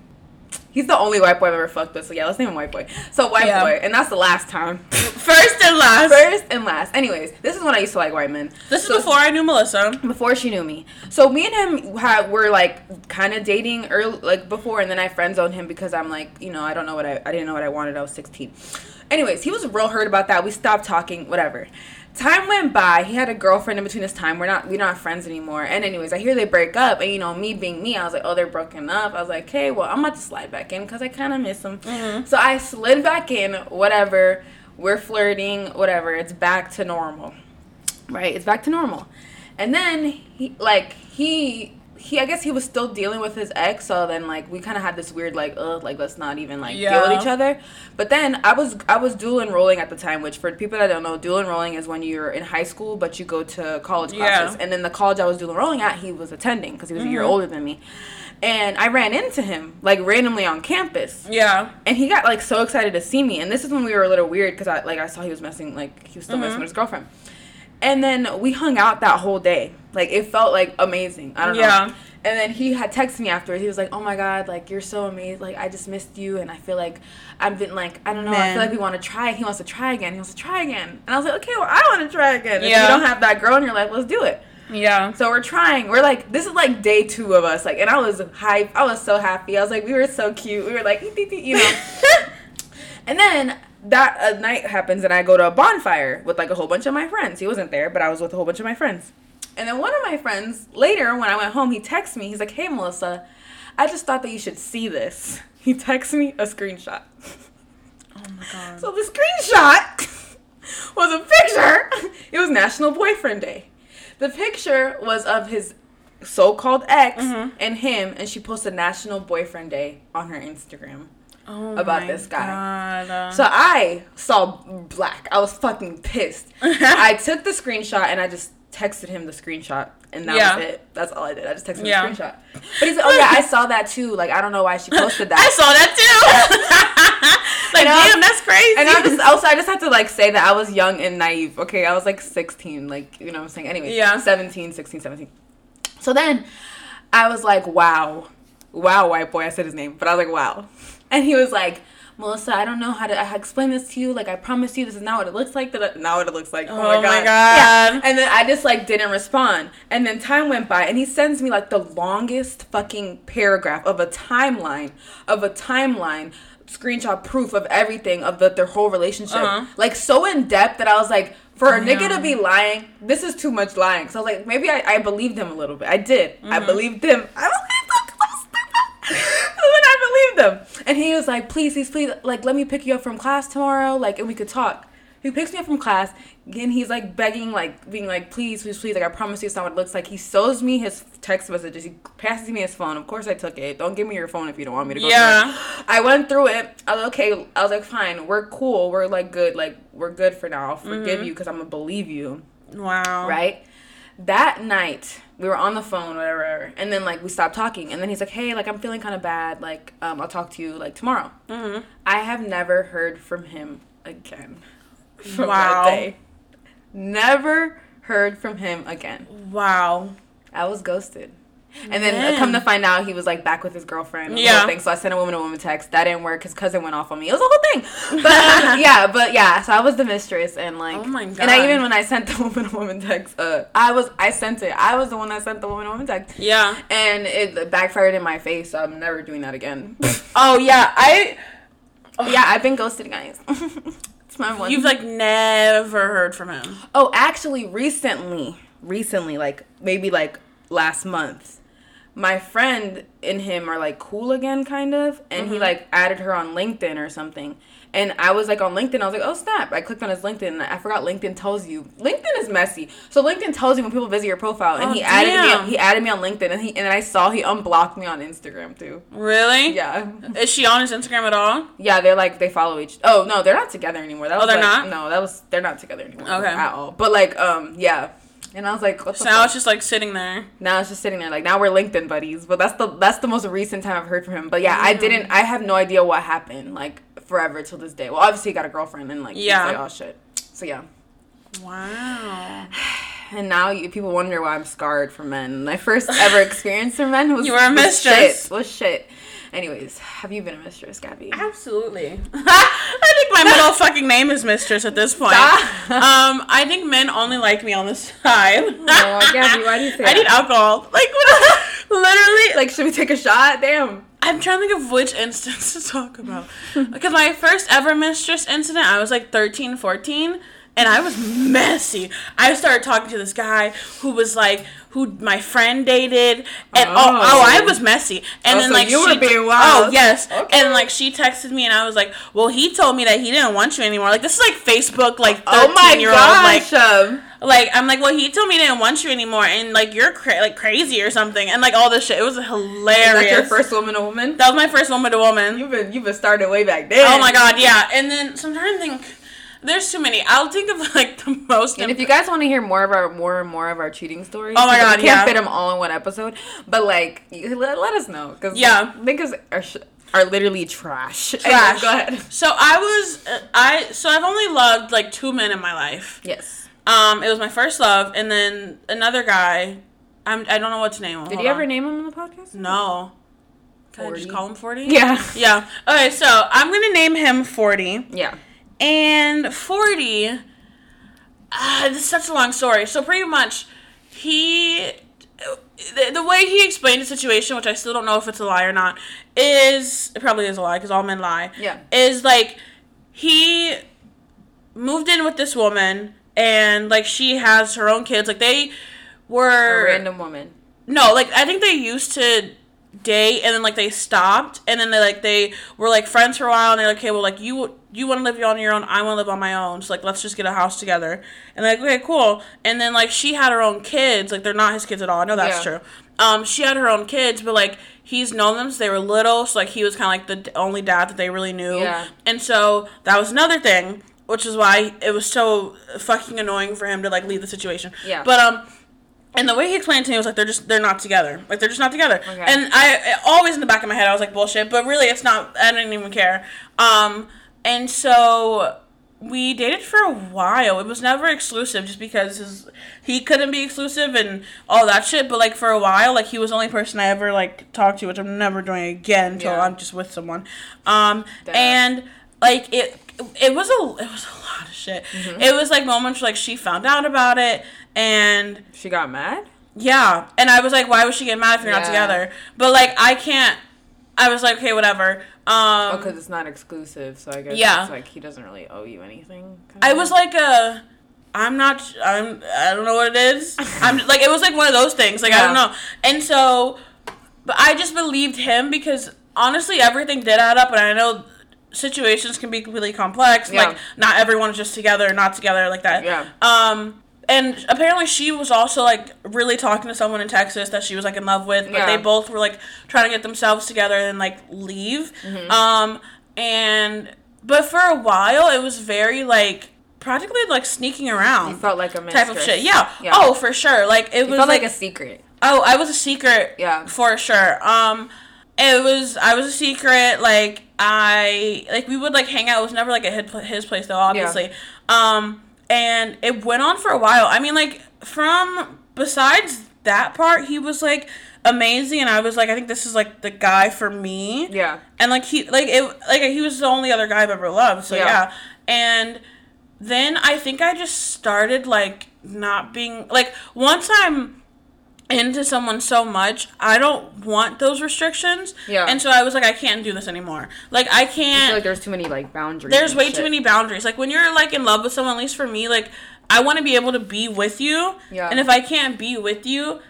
He's the only white boy I've ever fucked with, so yeah, let's name him white boy. So white Yeah. boy, and that's the last time. First and last. First and last. Anyways, this is when I used to like white men. This is before I knew Melissa. before she knew me. So me and him had were like kind of dating early, like before, and then I friend zoned him because I'm like, you know, I don't know what I I didn't know what I wanted. I was 16. Anyways, he was real hurt about that. We stopped talking. Whatever. Time went by. He had a girlfriend in between this time. We're not we're not friends anymore. And anyways, I hear they break up, and you know, me being me, I was like, oh, they're broken up. I was like, okay, well, I'm about to slide back in because I kind of miss him. Mm-hmm. So I slid back in. Whatever. We're flirting. Whatever. It's back to normal right it's back to normal and then he like he he i guess he was still dealing with his ex so then like we kind of had this weird like ugh like let's not even like deal with each other but then i was i was dual enrolling at the time which for people that don't know dual enrolling is when you're in high school but you go to college Yeah. classes and then the college i was dual enrolling at he was attending because he was a year Mhm. older than me and i ran into him like randomly on campus Yeah. and he got like so excited to see me and this is when we were a little weird because i like i saw he was messing like he was still messing Mhm. with his girlfriend and then we hung out that whole day like it felt like amazing i don't Yeah. know and then he had texted me afterwards he was like oh my god like you're so amazing like i just missed you and i feel like i've been like i don't know i feel like we want to try he wants to try again he wants to try again and i was like okay well i want to try again Yeah. if you don't have that girl in your life let's do it Yeah. so we're trying. We're like, this is like day two of us. Like, and I was hype. I was so happy. I was like, we were so cute. We were like, you know. and then that uh, night happens, and I go to a bonfire with like a whole bunch of my friends. He wasn't there, but I was with a whole bunch of my friends. And then one of my friends later, when I went home, he texts me. He's like, "Hey, Melissa, I just thought that you should see this." He texts me a screenshot. Oh my god. So the screenshot was a picture. It was National Boyfriend Day. The picture was of his so-called ex Mhm. and him, and she posted National Boyfriend Day on her Instagram. Oh about this guy. God. So I saw black. I was fucking pissed. I took the screenshot and I just texted him the screenshot and that Yeah. was it. That's all I did. I just texted him Yeah. a screenshot. But he's like, oh yeah, I saw that too. Like I don't know why she posted that. I saw that too. like, And damn, that's crazy. And I just also I just have to like say that I was young and naive. Okay, I was like 16, like you know what I'm saying. Anyway, Yeah. 17, 16, 17. So then I was like, wow, wow, white boy. I said his name, but I was like, wow. And he was like, Melissa, I don't know how to I explain this to you. Like I promise you, this is not what it looks like. That not what it looks like. Oh, Oh my God. Yeah. And then I just like didn't respond. And then time went by, and he sends me like the longest fucking paragraph of a timeline of a timeline screenshot proof of everything of the, their whole relationship Uh-huh. like so in depth that i was like for a nigga to be lying this is too much lying so i was like maybe i, I believed him a little bit i did Mm-hmm. i believed him i him 'cause I'm stupid. and then him and he was like please please please like let me pick you up from class tomorrow like and we could talk he picks me up from class and he's like begging like being like please please please like i promise you it's not what it looks like he shows me his text messages he passes me his phone of course i took it don't give me your phone if you don't want me to go through. Yeah. I went through it. I was okay. I was like, fine. We're cool. We're like good. Like we're good for now. I'll forgive Mm-hmm. you because I'm gonna believe you, wow. right? That night we were on the phone, whatever, and then like we stopped talking, and then he's like, hey, like I'm feeling kind of bad. Like um, I'll talk to you like tomorrow. Mm-hmm. I have never heard from him again. From Wow. that day. Never heard from him again. Wow. I was ghosted. And then uh, Man. come to find out, he was like back with his girlfriend. Yeah. Thing. So I sent a woman to woman text. That didn't work. His cousin went off on me. It was a whole thing. But yeah, but yeah. So I was the mistress, and like, Oh my god. and I even when I sent the woman to woman text, uh, I was I sent it. I was the one that sent the woman to woman text, Yeah. and it backfired in my face. So I'm never doing that again. Oh yeah. I. yeah, I've been ghosted, guys. it's my one. You've like never heard from him. Oh, actually, recently, recently, like maybe like last month, my friend and him are like cool again, kind of, and he like added her on LinkedIn or something. And I was like on LinkedIn, I was like, oh snap! I clicked on his LinkedIn, and I forgot LinkedIn tells you LinkedIn is messy. So LinkedIn tells you when people visit your profile, and Oh, he added damn. me. He added me on LinkedIn, and he and I saw he unblocked me on Instagram too. Really? Yeah, Is she on his Instagram at all? yeah, they're like they follow each. Oh no, they're not together anymore. That Oh, they're like- not? No, that was they're not together anymore. Okay. at all. But like, um, yeah. And I was like, what So now fuck? it's just like sitting there. now it's just sitting there like now we're LinkedIn buddies. But that's the that's the most recent time I've heard from him. But yeah, I didn't. I have no idea what happened. Like forever till this day. Well, obviously he got a girlfriend and like Yeah. like oh shit. So yeah. Wow. And now you, people wonder why I'm scarred from men. My first ever experience from men was You were a was mistress. Shit, was shit. Anyways, have you been a mistress, Gabby? Absolutely. I think my middle fucking name is Mistress at this point. Um, I think men only like me on the side. Oh, Gabby, why do you say I need alcohol. Like, what? literally. Like, should we take a shot? Damn. I'm trying to think of which instance to talk about. Because my first ever mistress incident, I was like 13, 14, and I was messy. I started talking to this guy who was like, who my friend dated, and oh, oh, Oh. I was messy. And Oh, then so like you she, were being wild. Oh yes, Okay. and like she texted me, and I was like, well, he told me that he didn't want you anymore. Like this is like Facebook, like 13 Oh my year old, like um, like I'm like, well, he told me he didn't want you anymore, and like you're cra- like crazy or something, and like all this shit. It was is hilarious. that your first woman to woman? That was my first woman to woman. You've been you've been started way back then. Oh my god, yeah. And then so I'm trying to think. There's too many. I'll think of like the most. And if you guys want to hear more of our more and more of our cheating stories, Oh my God, we can't yeah. fit them all in one episode. But like, let, let us know because Yeah. niggas are sh- are literally trash. Trash. Anyways, go ahead. so I was uh, I so I've only loved like two men in my life. Yes. Um, it was my first love, and then another guy. I'm I don't know what to name him. Did Hold you ever on. name him on the podcast? No. Can I just call him forty? Yeah. Yeah. Okay, so I'm gonna name him forty. Yeah. And 40, ah, this is such a long story. So pretty much, he, the, the way he explained the situation, which I still don't know if it's a lie or not, is, it probably is a lie because all men lie. Yeah. Is like, he moved in with this woman and like she has her own kids. Like they A were random woman. no, like I think they used to date and then like they stopped and then they like they were like friends for a while and they're like, okay, well like you you want to live on your own, I want to live on my own, so like let's just get a house together. And like, okay, cool. And then like she had her own kids, like they're not his kids at all. I know that's Yeah. true. Um, she had her own kids, but like he's known them since they were little, so like he was kind of like the only dad that they really knew. Yeah. And so that was another thing, which is why it was so fucking annoying for him to like leave the situation. Yeah. But um And the way he explained it to me was like they're just they're not together. Like they're just not together. Okay. And I always in the back of my head I was like bullshit, but really it's not. I didn't even care. Um, and so we dated for a while. It was never exclusive, just because his, he couldn't be exclusive and all that shit. But like for a while, like he was the only person I ever like talked to, which I'm never doing again until Yeah. I'm just with someone. Um, Damn. and like it, it was a it was a lot of shit. Mm-hmm. It was like moments where, like she found out about it and. She got mad. Yeah, and I was like, why would she get mad if you're not together? But like, I can't. I was like, okay, whatever. Um, because it's not exclusive, so I guess Yeah. it's like he doesn't really owe you anything. I was like, uh, I'm not. I'm. I don't know what it is. I'm like, it was like one of those things. Like I don't know. And so, but I just believed him because honestly, everything did add up, and I know situations can be completely complex. Yeah. Like not everyone's just together, not together like that. Yeah. Um. And apparently she was also like really talking to someone in Texas that she was like in love with, but Yeah. they both were like trying to get themselves together and like leave. Mm-hmm. Um and but for a while it was very like practically like sneaking around You felt like a mistress. type of shit. Yeah. Yeah. Oh, for sure. Like it You was felt like, like, a secret. oh, I was a secret. Yeah. For sure. Um it was I was a secret like I like we would like hang out. It was never like at his- his place though, obviously. Um and it went on for a while. I mean like from besides that part, he was like amazing and I was like I think this is like the guy for me Yeah. and like he like it like he was the only other guy I've ever loved. So Yeah. yeah. And then I think I just started like not being like once I'm into someone so much, I don't want those restrictions. Yeah. And so I was like, I can't do this anymore. Like I I can't feel like there's too many like boundaries. there's way shit. too many boundaries. Like when you're like in love with someone, at least for me, like I want to be able to be with you. Yeah. And if I can't be with you,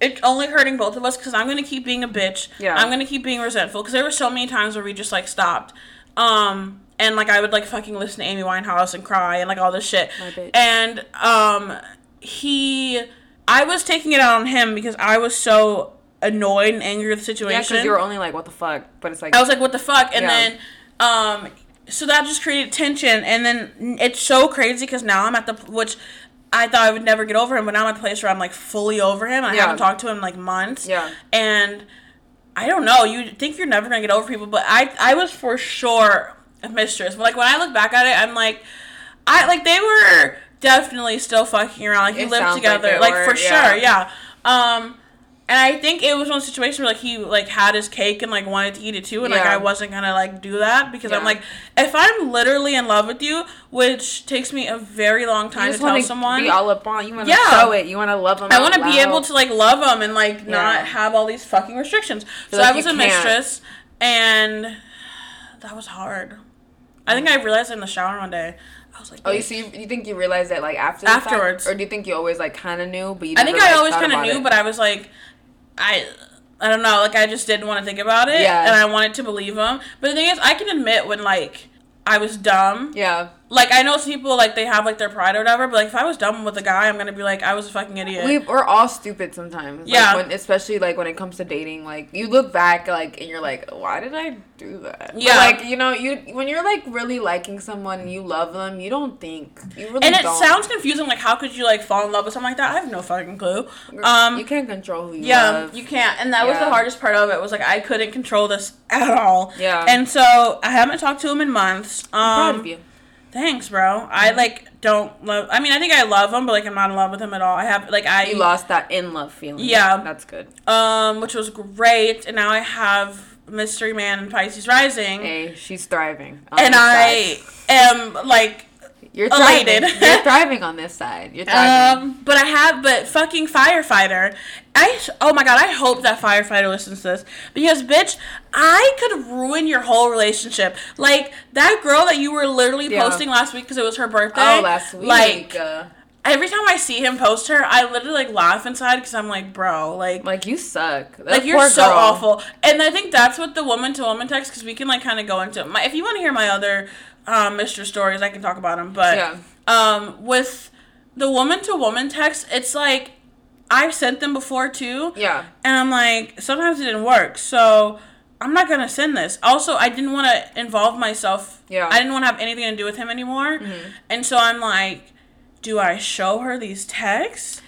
it's only hurting both of us because I'm gonna keep being a bitch. Yeah. I'm gonna keep being resentful because there were so many times where we just like stopped. Um. And like I would like fucking listen to Amy Winehouse and cry and like all this shit. My bitch. And um, he, I was taking it out on him because I was so annoyed and angry with the situation. Yeah, because you were only like, what the fuck? But it's like, I was like, what the fuck? And Yeah. then, um, so that just created tension. And then it's so crazy because now I'm at the, which I thought I would never get over him, but now I'm at the place where I'm like fully over him. I Yeah. haven't talked to him in like months. Yeah. And I don't know, you think you're never gonna get over people, but I, I was for sure a mistress. But like when I look back at it, I'm like, I, like they were definitely still fucking around. Like he It lived sounds like together, like, were, for yeah. sure, yeah. Um, and I think it was one situation where like he like had his cake and like wanted to eat it too, and like I wasn't gonna like do that because I'm like, if I'm literally in love with you, which takes me a very long time to tell someone, be all up on. You want to Yeah. show it. You want to love them. I want to be able to like love them and like Yeah. not have all these fucking restrictions. So like I was a can't. mistress, and that was hard. I think I realized in the shower one day. I was like, Oh, you see, you, you think you realized that like after the fact? Afterwards. or do you think you always like kind of knew, but you? I think never, I like, always kind of knew, it? but I was like, I, I don't know, like I just didn't want to think about it, Yeah. and I wanted to believe him. But the thing is, I can admit when like I was dumb. yeah, Like I know people like they have like their pride or whatever, but like if I was dumb with a guy, I'm gonna be like I was a fucking idiot. we we're all stupid sometimes. Like, Yeah. when, especially like when it comes to dating, like you look back like and you're like, why did I do that? But, Yeah. like you know, you when you're like really liking someone and you love them, you don't think you really and it don't. sounds confusing. Like how could you like fall in love with something like that? I have no fucking clue. Um, you can't control who you Yeah, love. you can't. And that was the hardest part of it. Was like I couldn't control this at all. Yeah. And so I haven't talked to him in months. Um, proud of you. Thanks, bro. I like don't love. I mean, I think I love him, but like I'm not in love with him at all. I have like I You lost that in love feeling. Yeah. that's good. um, which was great, and now I have Mystery Man and Pisces Rising, Hey, she's thriving. and I am like you're thriving. elated. you're thriving on this side. You're thriving. Um, but I have, but fucking firefighter. I oh my god, I hope that firefighter listens to this because bitch, I could ruin your whole relationship. Like that girl that you were literally Yeah. posting last week because it was her birthday. oh, last week. Like uh, every time I see him post her, I literally like laugh inside because I'm like, bro, like. like you suck. That like you're so girl. awful, and I think that's what the woman to woman text because we can like kind of go into my. If you want to hear my other um, Mr. stories, I can talk about them. But Yeah. um, with the woman to woman text, it's like I've sent them before too. Yeah. And I'm like, sometimes it didn't work. So I'm not going to send this. Also, I didn't want to involve myself. Yeah. I didn't want to have anything to do with him anymore. And so I'm like, do I show her these texts?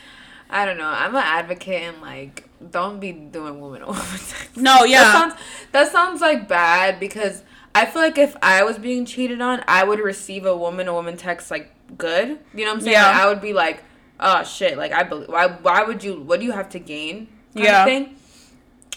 I don't know. I'm an advocate and like don't be doing woman to woman sex. No, yeah. That sounds that sounds like bad because I feel like if I was being cheated on, I would receive a woman a woman text like good. You know what I'm saying? Yeah. Like, I would be like, oh shit, like I believe. Why? Why would you? What do you have to gain? Yeah. Thing.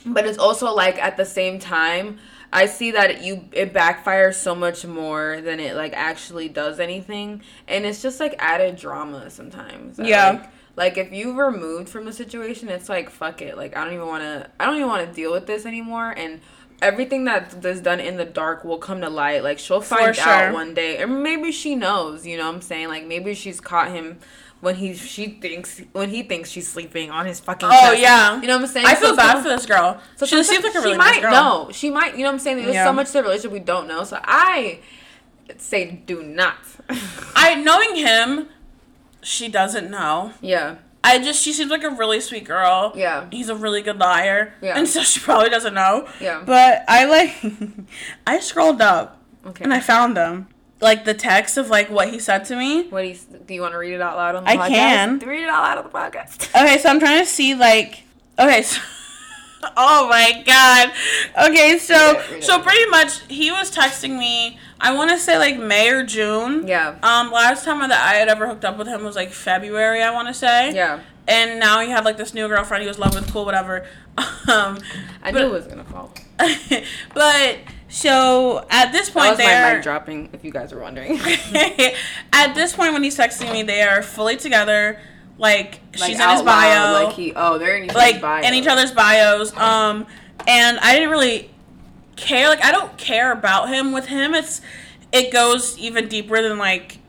But it's also like at the same time. I see that you it backfires so much more than it like actually does anything, and it's just like added drama sometimes. Yeah. like- like if you removed from the situation, it's like fuck it. Like I don't even want to. I don't even want to deal with this anymore. And everything that is done in the dark will come to light. Like she'll find sure. out one day, or maybe she knows. You know what I'm saying? Like maybe she's caught him when he she thinks when he thinks she's sleeping on his fucking. Oh chest. yeah. You know what I'm saying? I So feel bad for this girl. so she seems like a really she nice might girl. know. She might. You know what I'm saying? There's Yeah. so much to the relationship we don't know. So I say do not. I knowing him, she doesn't know. yeah. I just she seems like a really sweet girl. Yeah. He's a really good liar. Yeah. And so she probably doesn't know. Yeah. But I like I scrolled up Okay. and I found them. Like the text of like what he said to me. What do you do? You want to read it out loud on the I podcast? can. read it out loud on the podcast. Okay, so I'm trying to see like okay, so Oh my god. Okay, so read it. so pretty much he was texting me I want to say like May or June. Yeah. Um last time that I had ever hooked up with him was like February, I want to say. Yeah. And now he had like this new girlfriend he was loving, cool, whatever. Um I but- knew it was gonna fall. but so at this point was my mic dropping. If you guys are wondering. at this point when he's texting me, they are fully together. Like, Like, she's in his bio, loud, Like he. Oh, they're in each like bio. in each other's bios. Um, and I didn't really care. Like, I don't care about him. With him, it's it goes even deeper than like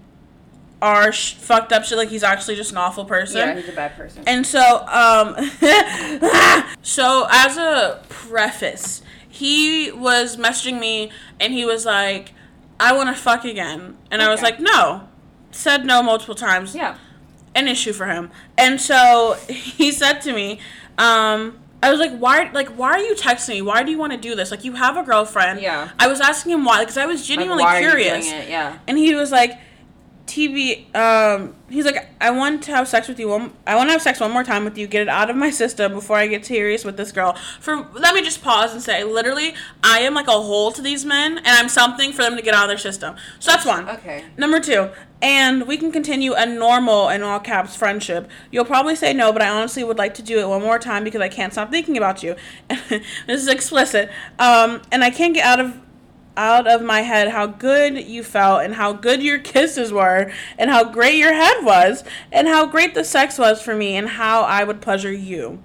our sh- fucked up shit. Like, he's actually just an awful person. Yeah, he's a bad person. And so, um, so as a preface, he was messaging me and he was like, I want to fuck again. And I was like, no. Said no multiple times. yeah. An issue for him. And so he said to me, um, I was like, why, like, why are you texting me? Why do you want to do this? Like, you have a girlfriend. Yeah. I was asking him why, because I was Like, genuinely you curious. doing it? Yeah. And he was like, TV, um, he's like, I want to have sex with you one, I want to have sex one more time with you, get it out of my system before I get serious with this girl. For, let me just pause and say, literally, I am like a hole to these men, and I'm something for them to get out of their system. So that's one. Okay. Number two, and we can continue a normal, in all caps, friendship. You'll probably say no, but I honestly would like to do it one more time because I can't stop thinking about you. this is explicit. Um, and I can't get out of out of my head how good you felt and how good your kisses were and how great your head was and how great the sex was for me and how I would pleasure you.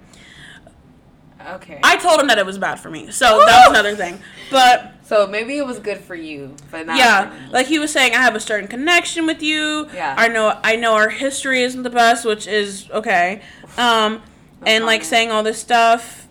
Okay. I told him that it was bad for me. So that was another thing. But so maybe it was good for you, but not yeah, like he was saying, I have a certain connection with you. Yeah. I know I know our history isn't the best, which is okay. Um, and like saying all this stuff.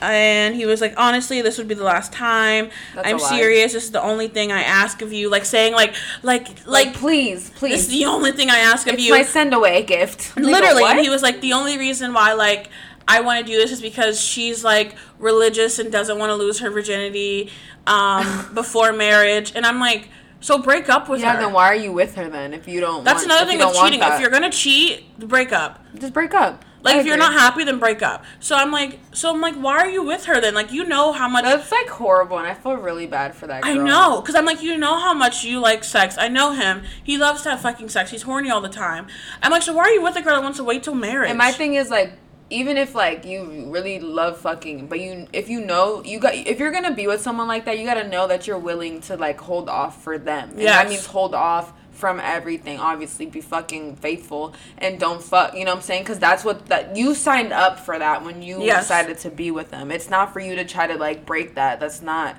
And he was like, honestly, this would be the last time. That's I'm serious. This is the only thing I ask of you. Like saying like like like, like, please, please. this is the only thing I ask of it's you. my send away gift. Literally, and he was like, the only reason why like I want to do this is because she's like religious and doesn't want to lose her virginity um, before marriage, and I'm like, so break up with yeah, her. then why are you with her then? If you don't. That's want, another thing with don't cheating. If you're gonna cheat, break up. just break up. Like I if you're not happy, then break up. So I'm like, so I'm like, why are you with her then? Like you know how much. That's like horrible, and I feel really bad for that. Girl. I know, cause I'm like, you know how much you like sex. I know him. He loves to have fucking sex. He's horny all the time. I'm like, so why are you with a girl that wants to wait till marriage? And my thing is like, even if like you really love fucking, but you if you know you got if you're gonna be with someone like that, you gotta know that you're willing to like hold off for them. yeah that means hold off from everything. Obviously, be fucking faithful and don't fuck. You know what I'm saying? Because that's what that you signed up for that when you Yes. decided to be with them. It's not for you to try to like break that. That's not.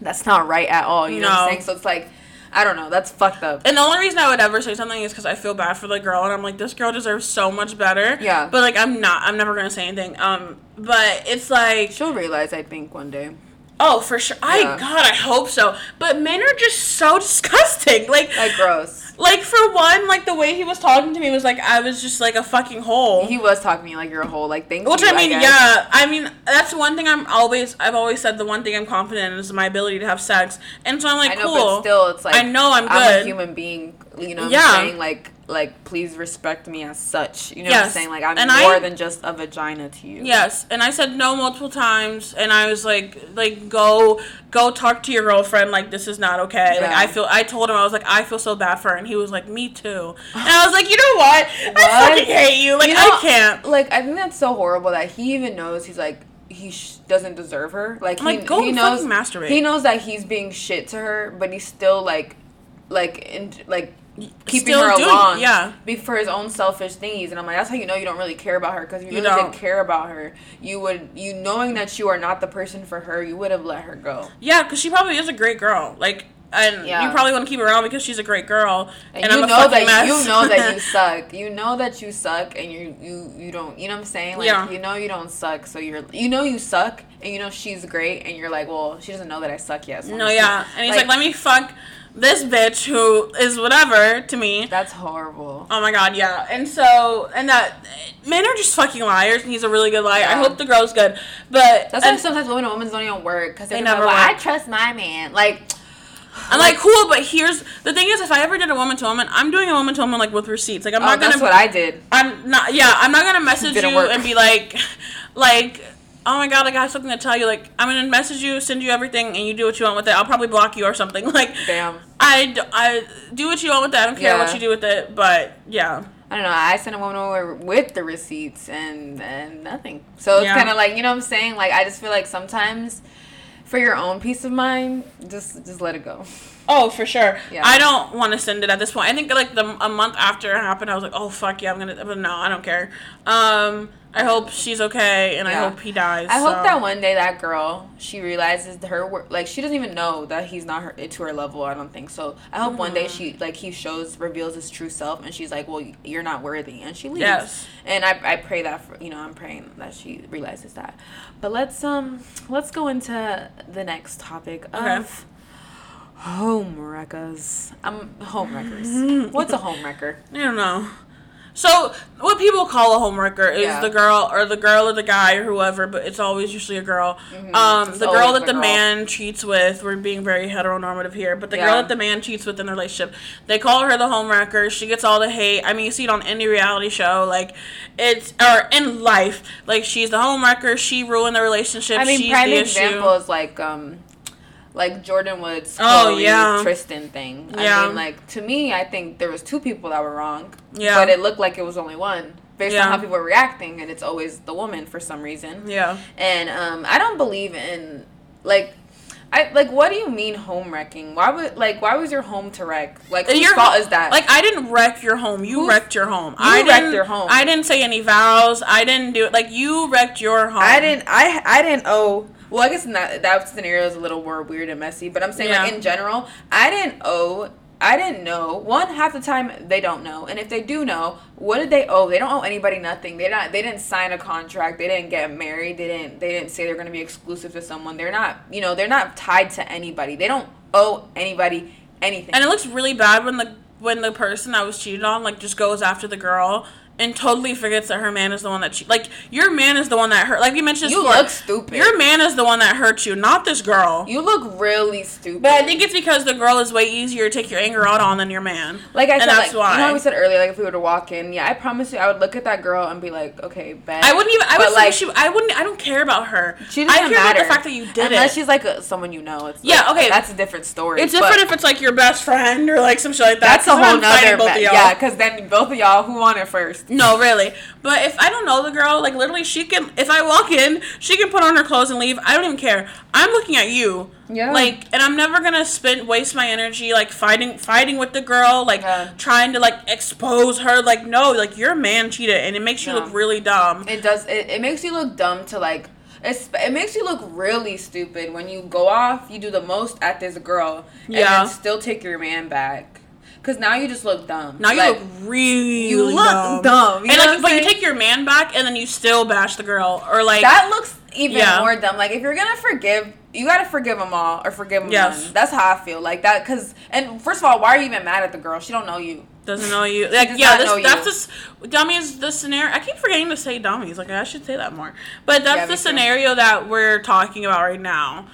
That's not right at all. You know what I'm saying? So it's like, I don't know. That's fucked up. And the only reason I would ever say something is because I feel bad for the girl, and I'm like, this girl deserves so much better. Yeah. But like, I'm not. I'm never gonna say anything. Um. But it's like, She'll realize, I think, one day. Oh, for sure. I Yeah. God, I hope so. But men are just so disgusting. Like, Like gross. Like for one, like the way he was talking to me was like I was just like a fucking hole. He was talking to me like you're a whole like thank Which you. I mean, guess. yeah. I mean, that's one thing I'm always. I've always said the one thing I'm confident in is my ability to have sex, and so I'm like, I know, cool. but still, it's like I know I'm I'm a human being. You know, what Yeah. I'm saying like like please respect me as such. You know what I'm saying? Like I'm And more I- than just a vagina to you. Yes, and I said no multiple times, and I was like, like go, go talk to your girlfriend. Like this is not okay. Like I feel, I told him I was like, I feel so bad for her, and he was like, me too. And I was like, you know what? I fucking hate you. Like You know, I can't. Like I think that's so horrible that he even knows he's like he sh- doesn't deserve her. Like I'm he, like, go he knows masturbate. he knows that he's being shit to her, but he's still like like in like keeping Still her doing- along. yeah. Be for his own selfish thingies, and I'm like, that's how you know you don't really care about her. Because if you You really don't. did care about her, you would you knowing that you are not the person for her, you would have let her go. Yeah, because she probably is a great girl. Like, and Yeah. you probably want to keep her around because she's a great girl. And, And, you I'm a know fucking that mess. you know that you suck. You know that you suck, and you you you don't. You know what I'm saying? Like Yeah. you know you don't suck, so you're you know you suck, and you know she's great, and you're like, well, she doesn't know that I suck yet. so no, yeah, and he's like, let me fuck this bitch who is whatever to me. That's horrible. Oh my god, yeah. And so, and that men are just fucking liars, and he's a really good liar. I hope the girl's good, but That's why sometimes women and women don't even work because They never. Like, well, I trust my man. Like I'm like, cool, but here's the thing: is if I ever did a woman to woman, I'm doing a woman to woman like with receipts. Like I'm oh, not gonna. that's what I did. I'm not. Yeah, I'm not gonna message you work. and be like, like. Oh my god, like I got something to tell you. Like, I'm gonna message you, send you everything, and you do what you want with it. I'll probably block you or something. Like, Damn. I do what you want with it. I don't care what you do with it. But yeah, I don't know. I sent a woman over with the receipts and and nothing. So it's Yeah. kind of like you know what I'm saying. Like I just feel like sometimes for your own peace of mind, just just let it go. Oh, for sure. Yeah. I don't want to send it at this point. I think like the a month after it happened, I was like, oh fuck yeah, I'm gonna. But no, I don't care. Um, I hope she's okay, and I hope he dies. I hope that one day that girl she realizes her work like she doesn't even know that he's not her to her level. I don't think so. I hope one day Mm-hmm. she like he shows reveals his true self and she's like, well, you're not worthy, and she leaves. Yes. And I, I pray that for you know I'm praying that she realizes that. But let's um let's go into the next topic Okay. of home wreckers. Um home wreckers. What's a home wrecker? I don't know. So what people call a homewrecker is Yeah. the girl or the girl or the guy or whoever, but it's always usually a girl. Um, the girl that the the girl. man cheats with. We're being very heteronormative here, but the Yeah. girl that the man cheats with in the relationship, they call her the homewrecker. She gets all the hate. I mean, you see it on any reality show, like it's or in life, like she's the homewrecker. She ruined the relationship. I mean, she's prime the example issue. is like um, like Jordyn Woods Oh, Khloé yeah. Tristan thing. Yeah. I mean, like to me, I think there was two people that were wrong. Yeah. But it looked like it was only one based Yeah. on how people were reacting, and it's always the woman for some reason. Yeah. And um, I don't believe in like. I, like what do you mean home wrecking? Why would like why was your home to wreck? Like whose Your fault is that? Like I didn't wreck your home. You Who's- wrecked your home. You I wrecked didn't, your home. I didn't say any vows. I didn't do it. Like you wrecked your home. I didn't. I I didn't owe. Well, I guess in that that scenario is a little more weird and messy. But I'm saying like in general, I didn't owe. I didn't know. One half the time they don't know, and if they do know, what did they owe? They don't owe anybody nothing. They not. They didn't sign a contract. They didn't get married. They didn't. They didn't say they're going to be exclusive to someone. They're not. You know. They're not tied to anybody. They don't owe anybody anything. And it looks really bad when the when the person that was cheated on like just goes after the girl and totally forgets that her man is the one that che- like your man is the one that hurt. Like you mentioned You before, look stupid. Your man is the one that hurt you, not this girl. you look really stupid. but I think it's because the girl is way easier to take your anger out on than your man. Like I and said, that's like, why. you know we said earlier, like if we were to walk in, yeah, I promise you, I would look at that girl and be like, okay, bet. I wouldn't even. I But, would like. She, I wouldn't. I don't care about her. She I doesn't care matter. about the fact that you did Unless it. she's like a, someone you know. It's Yeah, like- okay. That's a different story. It's different if it's like your best friend or like some shit like that. That's a whole nother. both of y'all. yeah, because then both of y'all, who won it first? No, really. But if I don't know the girl, like literally, she can. If I walk in, she can put on her clothes and leave. I don't even care. I'm looking at you. Yeah. Like, and I'm never gonna spend waste my energy like fighting, fighting with the girl, like Yeah. trying to like expose her. Like, no, like you're a man cheater, and it makes you Yeah. look really dumb. It does. It, it makes you look dumb to like. It's, it makes you look really stupid when you go off. You do the most at this girl, and Yeah. then still take your man back. Cause now you just look dumb. Now you Like, look really dumb. you look dumb. dumb, you and like, but you take your man back, and then you still bash the girl, or like that looks even Yeah. more dumb. Like if you're gonna forgive, you gotta forgive them all or forgive them Yes. none. That's how I feel. Like that, cause and first of all, why are you even mad at the girl? She don't know you. Doesn't know you. Like yeah, this that's this dummies the scenario. I keep forgetting to say dummies. Like I should say that more. But that's Yeah, the too. scenario that we're talking about right now.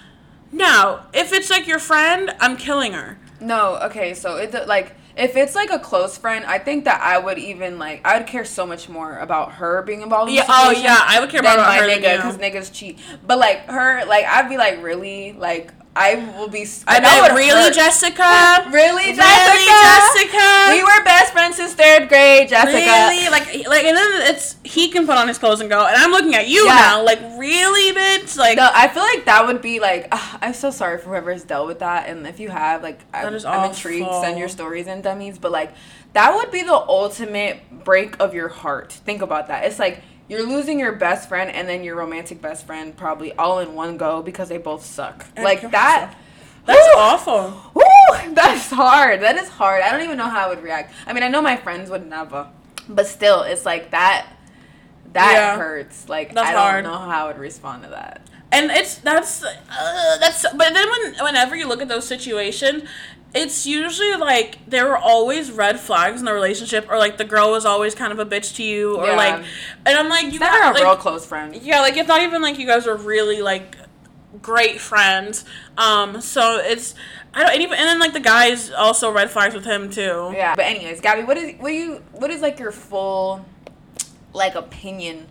Now, if it's like your friend, I'm killing her. No, okay, so it like if it's like a close friend, I think that I would even like I would care so much more about her being involved. In yeah. Oh yeah, I would care more about my her nigga because niggas cheat. But like her, like I'd be like really like I will be. I would really, hurt. Jessica. Really, Jessica. Really, Jessica. We were best friends since third grade, Jessica. Really, like, like, and then it's he can put on his clothes and go, and I'm looking at you Yeah. now, like, really, bitch, like, No, I feel like that would be like ah, I'm so sorry for whoever's dealt with that, and if you have, like, I'm, I'm intrigued. Send your stories in, dummies. But like, that would be the ultimate break of your heart. Think about that. It's like you're losing your best friend and then your romantic best friend probably all in one go because they both suck. And like that. that's Woo! awful. Woo, that's hard. That is hard. I don't even know how I would react. I mean, I know my friends would never, but still, it's like that. That Yeah. hurts. Like That's I don't hard. know how I would respond to that. and it's that's uh, that's but then when whenever you look at those situations it's usually like there were always red flags in the relationship or like the girl was always kind of a bitch to you or Yeah. like and i'm like you It's never a like, real close friend. yeah like it's not even like you guys are really like great friends um so it's i don't and even and then like the guys also red flags with him too Yeah. But anyways, Gabby, what is what you what is like your full like opinion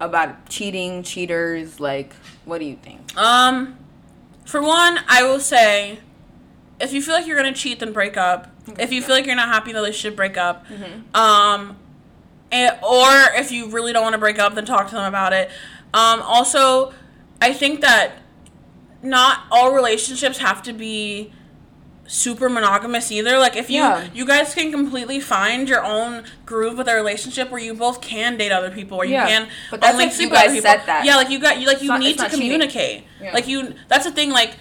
about cheating, cheaters, like what do you think? Um, for one, I will say, if you feel like you're gonna cheat, then break up. If you feel like you're not happy in the relationship, break up. Um, and, or if you really don't want to break up, then talk to them about it. Um, also, I think that not all relationships have to be super monogamous either. Like if you Yeah. you guys can completely find your own groove with a relationship where you both can date other people, or you Yeah. can But that's only you sleep with other guys people. said that. Yeah, like you got you like you not- need it's to communicate. Yeah. Like you that's the thing. Like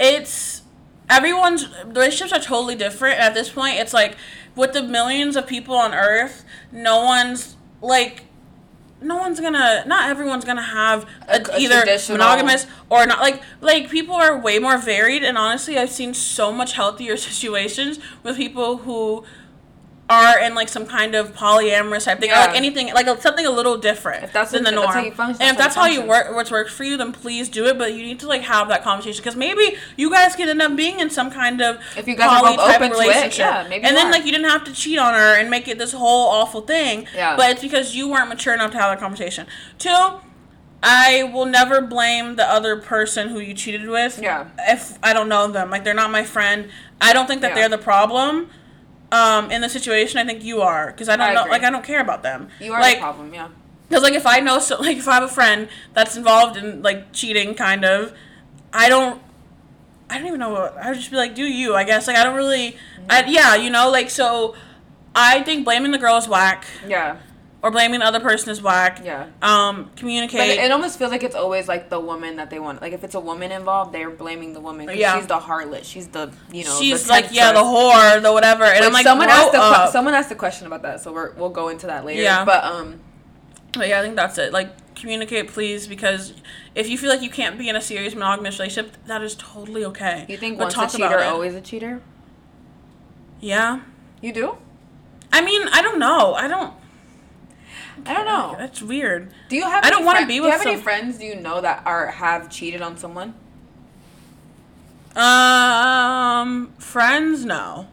it's everyone's relationships are totally different. At this point, it's like with the millions of people on Earth, no one's like. No one's gonna. Not everyone's gonna have a, A- a either monogamous or not. Like, like people are way more varied, and honestly, I've seen so much healthier situations with people who are in like some kind of polyamorous type thing, or like anything, like something a little different If that's than the norm. that's function, and if that's how you work, what's works for you, then please do it. But you need to like have that conversation because maybe you guys could end up being in some kind of If you guys are poly type open to it, relationship. yeah, maybe and then are. like you didn't have to cheat on her and make it this whole awful thing. Yeah. But it's because you weren't mature enough to have that conversation. Two. I will never blame the other person who you cheated with. Yeah. If I don't know them, like they're not my friend. I don't think that Yeah. they're the problem. Um, in the situation, I think you are because I don't I know. agree. Like I don't care about them. You are like, the problem, yeah. because like if I know so like if I have a friend that's involved in like cheating, kind of, I don't. I don't even know what I would just be like, do you? I guess like I don't really, I, yeah, you know, like so. I think blaming the girl is whack, Yeah. Or blaming the other person is whack. Yeah. Um, But communicate. it, it almost feels like it's always like the woman that they want. Like if it's a woman involved, they're blaming the woman. Yeah. She's the harlot. She's the you know. She's the like, yeah, the whore, the whatever, and Like, I'm like, someone asked que- someone asked a question about that, so we're, we'll go into that later. Yeah. But um, But yeah, I think that's it. Like, communicate, please, because if you feel like you can't be in a serious monogamous relationship, that is totally okay. you think But once a talk about cheater, always a cheater? Yeah. You do? I mean, I don't know. I don't. I don't know. That's weird. Do you have? I don't wanna friend- be Do with you have any some- friends you know that are have cheated on someone? Um, friends, no.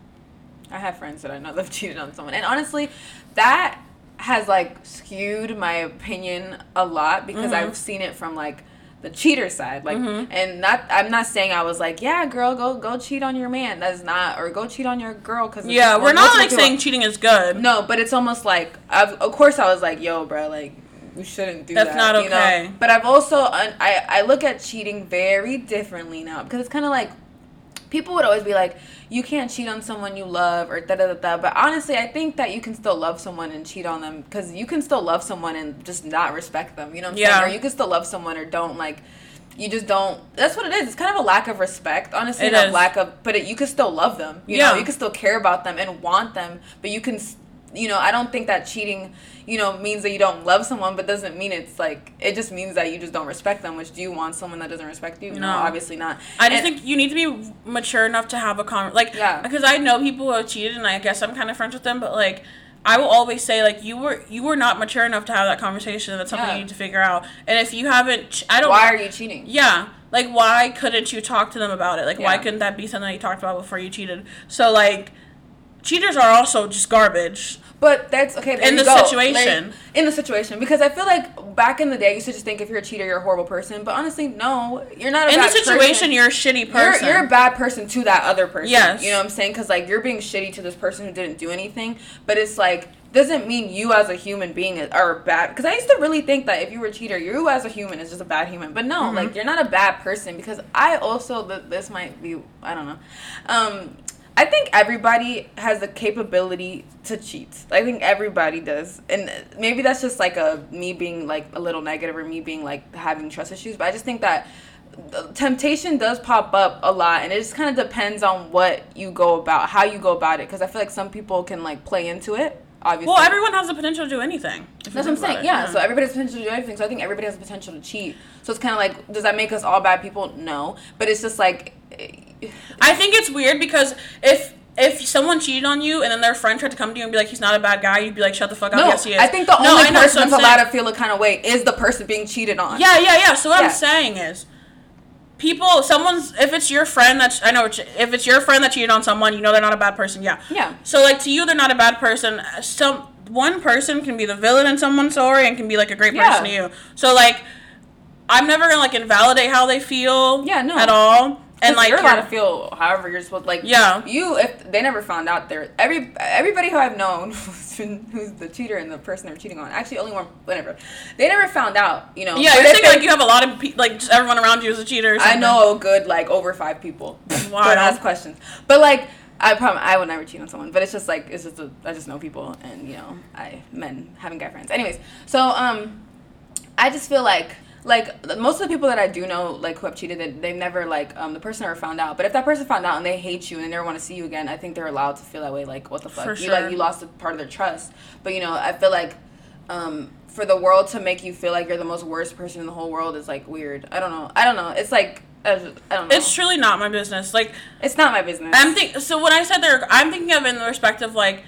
I have friends that I know that have cheated on someone, and honestly, that has like skewed my opinion a lot because Mm-hmm. I've seen it from like the cheater side, like, Mm-hmm. and not. I'm not saying I was like, yeah, girl, go go cheat on your man. That's not, or go cheat on your girl because Yeah, we're not like saying cheating is good. no, but it's almost like I've, of course I was like, yo, bro, like we shouldn't do That's that. not you know? okay. But I've also I I look at cheating very differently now because it's kind of like people would always be like, you can't cheat on someone you love or da da da da. But honestly, I think that you can still love someone and cheat on them because you can still love someone and just not respect them. You know what I'm Yeah. saying? Or you can still love someone or don't like. You just don't. That's what it is. It's kind of a lack of respect, honestly. It is. lack of, but it, you can still love them. You Yeah. know, you can still care about them and want them, but you can. You know, I don't think that cheating, you know, means that you don't love someone, but doesn't mean it's like it just means that you just don't respect them. Which do you want someone that doesn't respect you? No, No. obviously not. I just And- think you need to be mature enough to have a con like Yeah. because I know people who have cheated and I guess I'm kind of friends with them, but like I will always say like you were you were not mature enough to have that conversation. That's something Yeah. you need to figure out. And if you haven't, I don't. why are you cheating? Yeah, like why couldn't you talk to them about it? Like why couldn't that be something that you talked about before you cheated? So like. cheaters are also just garbage. But that's okay. In the go. situation. Like, in the situation, because I feel like back in the day, you used to just think if you're a cheater, you're a horrible person. But honestly, no, you're not. A In the situation, person. you're a shitty You're, person. you're a bad person to that other person. Yes. You know what I'm saying? Because, like, you're being shitty to this person who didn't do anything. But it's like, doesn't mean you as a human being are bad. Because I used to really think that if you were a cheater, you as a human is just a bad human. But no, Mm-hmm. like, you're not a bad person. Because I also, th- this might be, I don't know. Um, I think everybody has the capability to cheat. I think everybody does. And maybe that's just like a me being like a little negative or me being like having trust issues. But I just think that temptation does pop up a lot and it just kind of depends on what you go about how you go about it because i feel like some people can like play into it obviously well, everyone has the potential to do anything. that's what i'm saying it. yeah so everybody has potential to do anything so i think everybody has the potential to cheat so it's kind of like does that make us all bad people no but it's just like I think it's weird because if if someone cheated on you and then their friend tried to come to you and be like, he's not a bad guy, you'd be like, shut the fuck up. no yes, he is. i think the No, only know, person that's allowed to feel a kind of way is the person being cheated on Yeah, yeah, yeah. So what Yeah. I'm saying is, people, someone's, if it's your friend that's, I know, if it's your friend that cheated on someone, you know they're not a bad person. Yeah. Yeah. So like to you, they're not a bad person. Some one person can be the villain in someone's story and can be like a great person Yeah. to you. So like, I'm never gonna like invalidate how they feel. Yeah, no. At all. And like you're allowed to feel however you're supposed like Yeah. you if they never found out there every everybody who I've known who's the cheater and the person they're cheating on actually only one whatever they never found out you know Yeah, But you're like you have a lot of pe- like just everyone around you is a cheater. Or I know a good like over five people Wow. that ask questions but like I probably I would never cheat on someone but it's just like it's just a, I just know people and you know I men having guy friends anyways so um I just feel like like most of the people that I do know like who have cheated they, they've never like um the person never found out. But if that person found out and they hate you and they never want to see you again I think they're allowed to feel that way like what the fuck? For you like you lost a part of their trust. But you know I feel like um for the world to make you feel like you're the most worst person in the whole world is like weird. I don't know. I don't know. It's like I I don't know. It's truly not my business. Like it's not my business. I'm think so when I said there, I'm thinking of in the respect of like.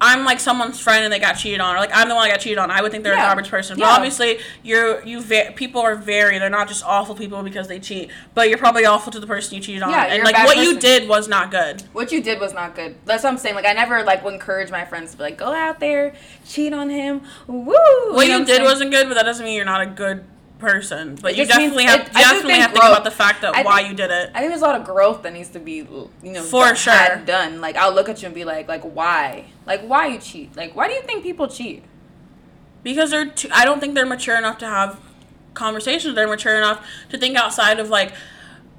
I'm like someone's friend and they got cheated on, or like I'm the one that got cheated on. I would think they're Yeah. a garbage person, but Yeah. obviously you're you va- people are very they're not just awful people because they cheat, but you're probably awful to the person you cheated on, Yeah, and like what you did was not good. what you did was not good. That's what I'm saying. Like I never like would encourage my friends to be like, go out there, cheat on him. Woo! What you, know I'm did saying? wasn't good, but that doesn't mean you're not a good person. But It you means- definitely have it- you definitely have to think about the fact that I why think- you did it. I think there's a lot of growth that needs to be, you know, For done- sure. done. Like I'll look at you and be like, like why? Like why you cheat? Like why do you think people cheat? because they're too, I don't think they're mature enough to have conversations. They're mature enough to think outside of like,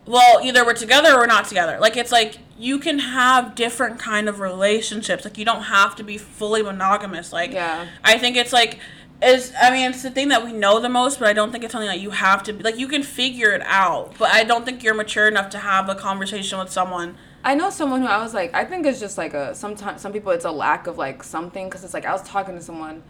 well, either we're together or we're not together. Like it's like you can have different kind of relationships. Like you don't have to be fully monogamous. Like Yeah. I think it's like is I mean it's the thing that we know the most, but I don't think it's something that you have to be like you can figure it out. But I don't think you're mature enough to have a conversation with someone. I know someone who I was like, I think it's just like a sometimes some people it's a lack of like something because it's like I was talking to someone,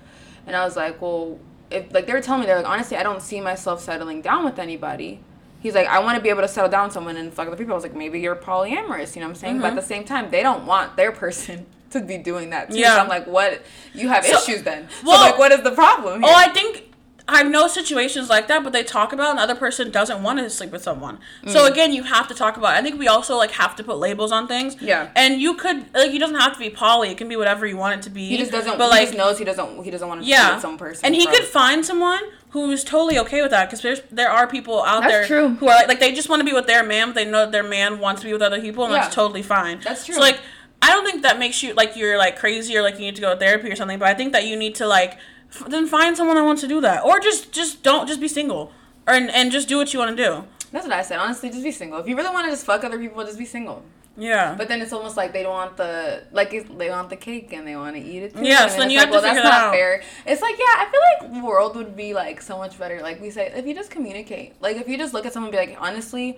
and I was like, well, if like they were telling me they're like honestly I don't see myself settling down with anybody. He's like, I want to be able to settle down with someone and fuck other people. I was like, maybe you're polyamorous, you know what I'm saying? But at mm-hmm. the same time, they don't want their person to be doing that too. Yeah. So I'm like, what? You have So- issues then. well- so like, what is the problem? Oh, here? I think I know situations like that, but they talk about another person doesn't want to sleep with someone. So Mm. again, you have to talk about. It. I think we also like have to put labels on things. Yeah. And you could like it doesn't have to be poly. It can be whatever you want it to be. he just doesn't. But he like just knows he doesn't. He doesn't want to be yeah, with some person. and he for- could find someone who is totally okay with that because there's there are people out That's there true. who are like like they just want to be with their man, but they know that their man wants to be with other people, and Yeah. that's totally fine. That's true. So like. I don't think that makes you like you're like crazy or like you need to go to therapy or something, but I think that you need to like f- then find someone that wants to do that, or just just don't just be single, or and, and just do what you want to do. That's what I said. Honestly, just be single. If you really want to just fuck other people, just be single. Yeah. But then it's almost like they don't want the like they want the cake and they want to eat it too. Yeah, And so then you like, have to well, figure that's that not out. fair. It's like yeah, I feel like the world would be like so much better. Like we say, if you just communicate. Like if you just look at someone and be like, honestly,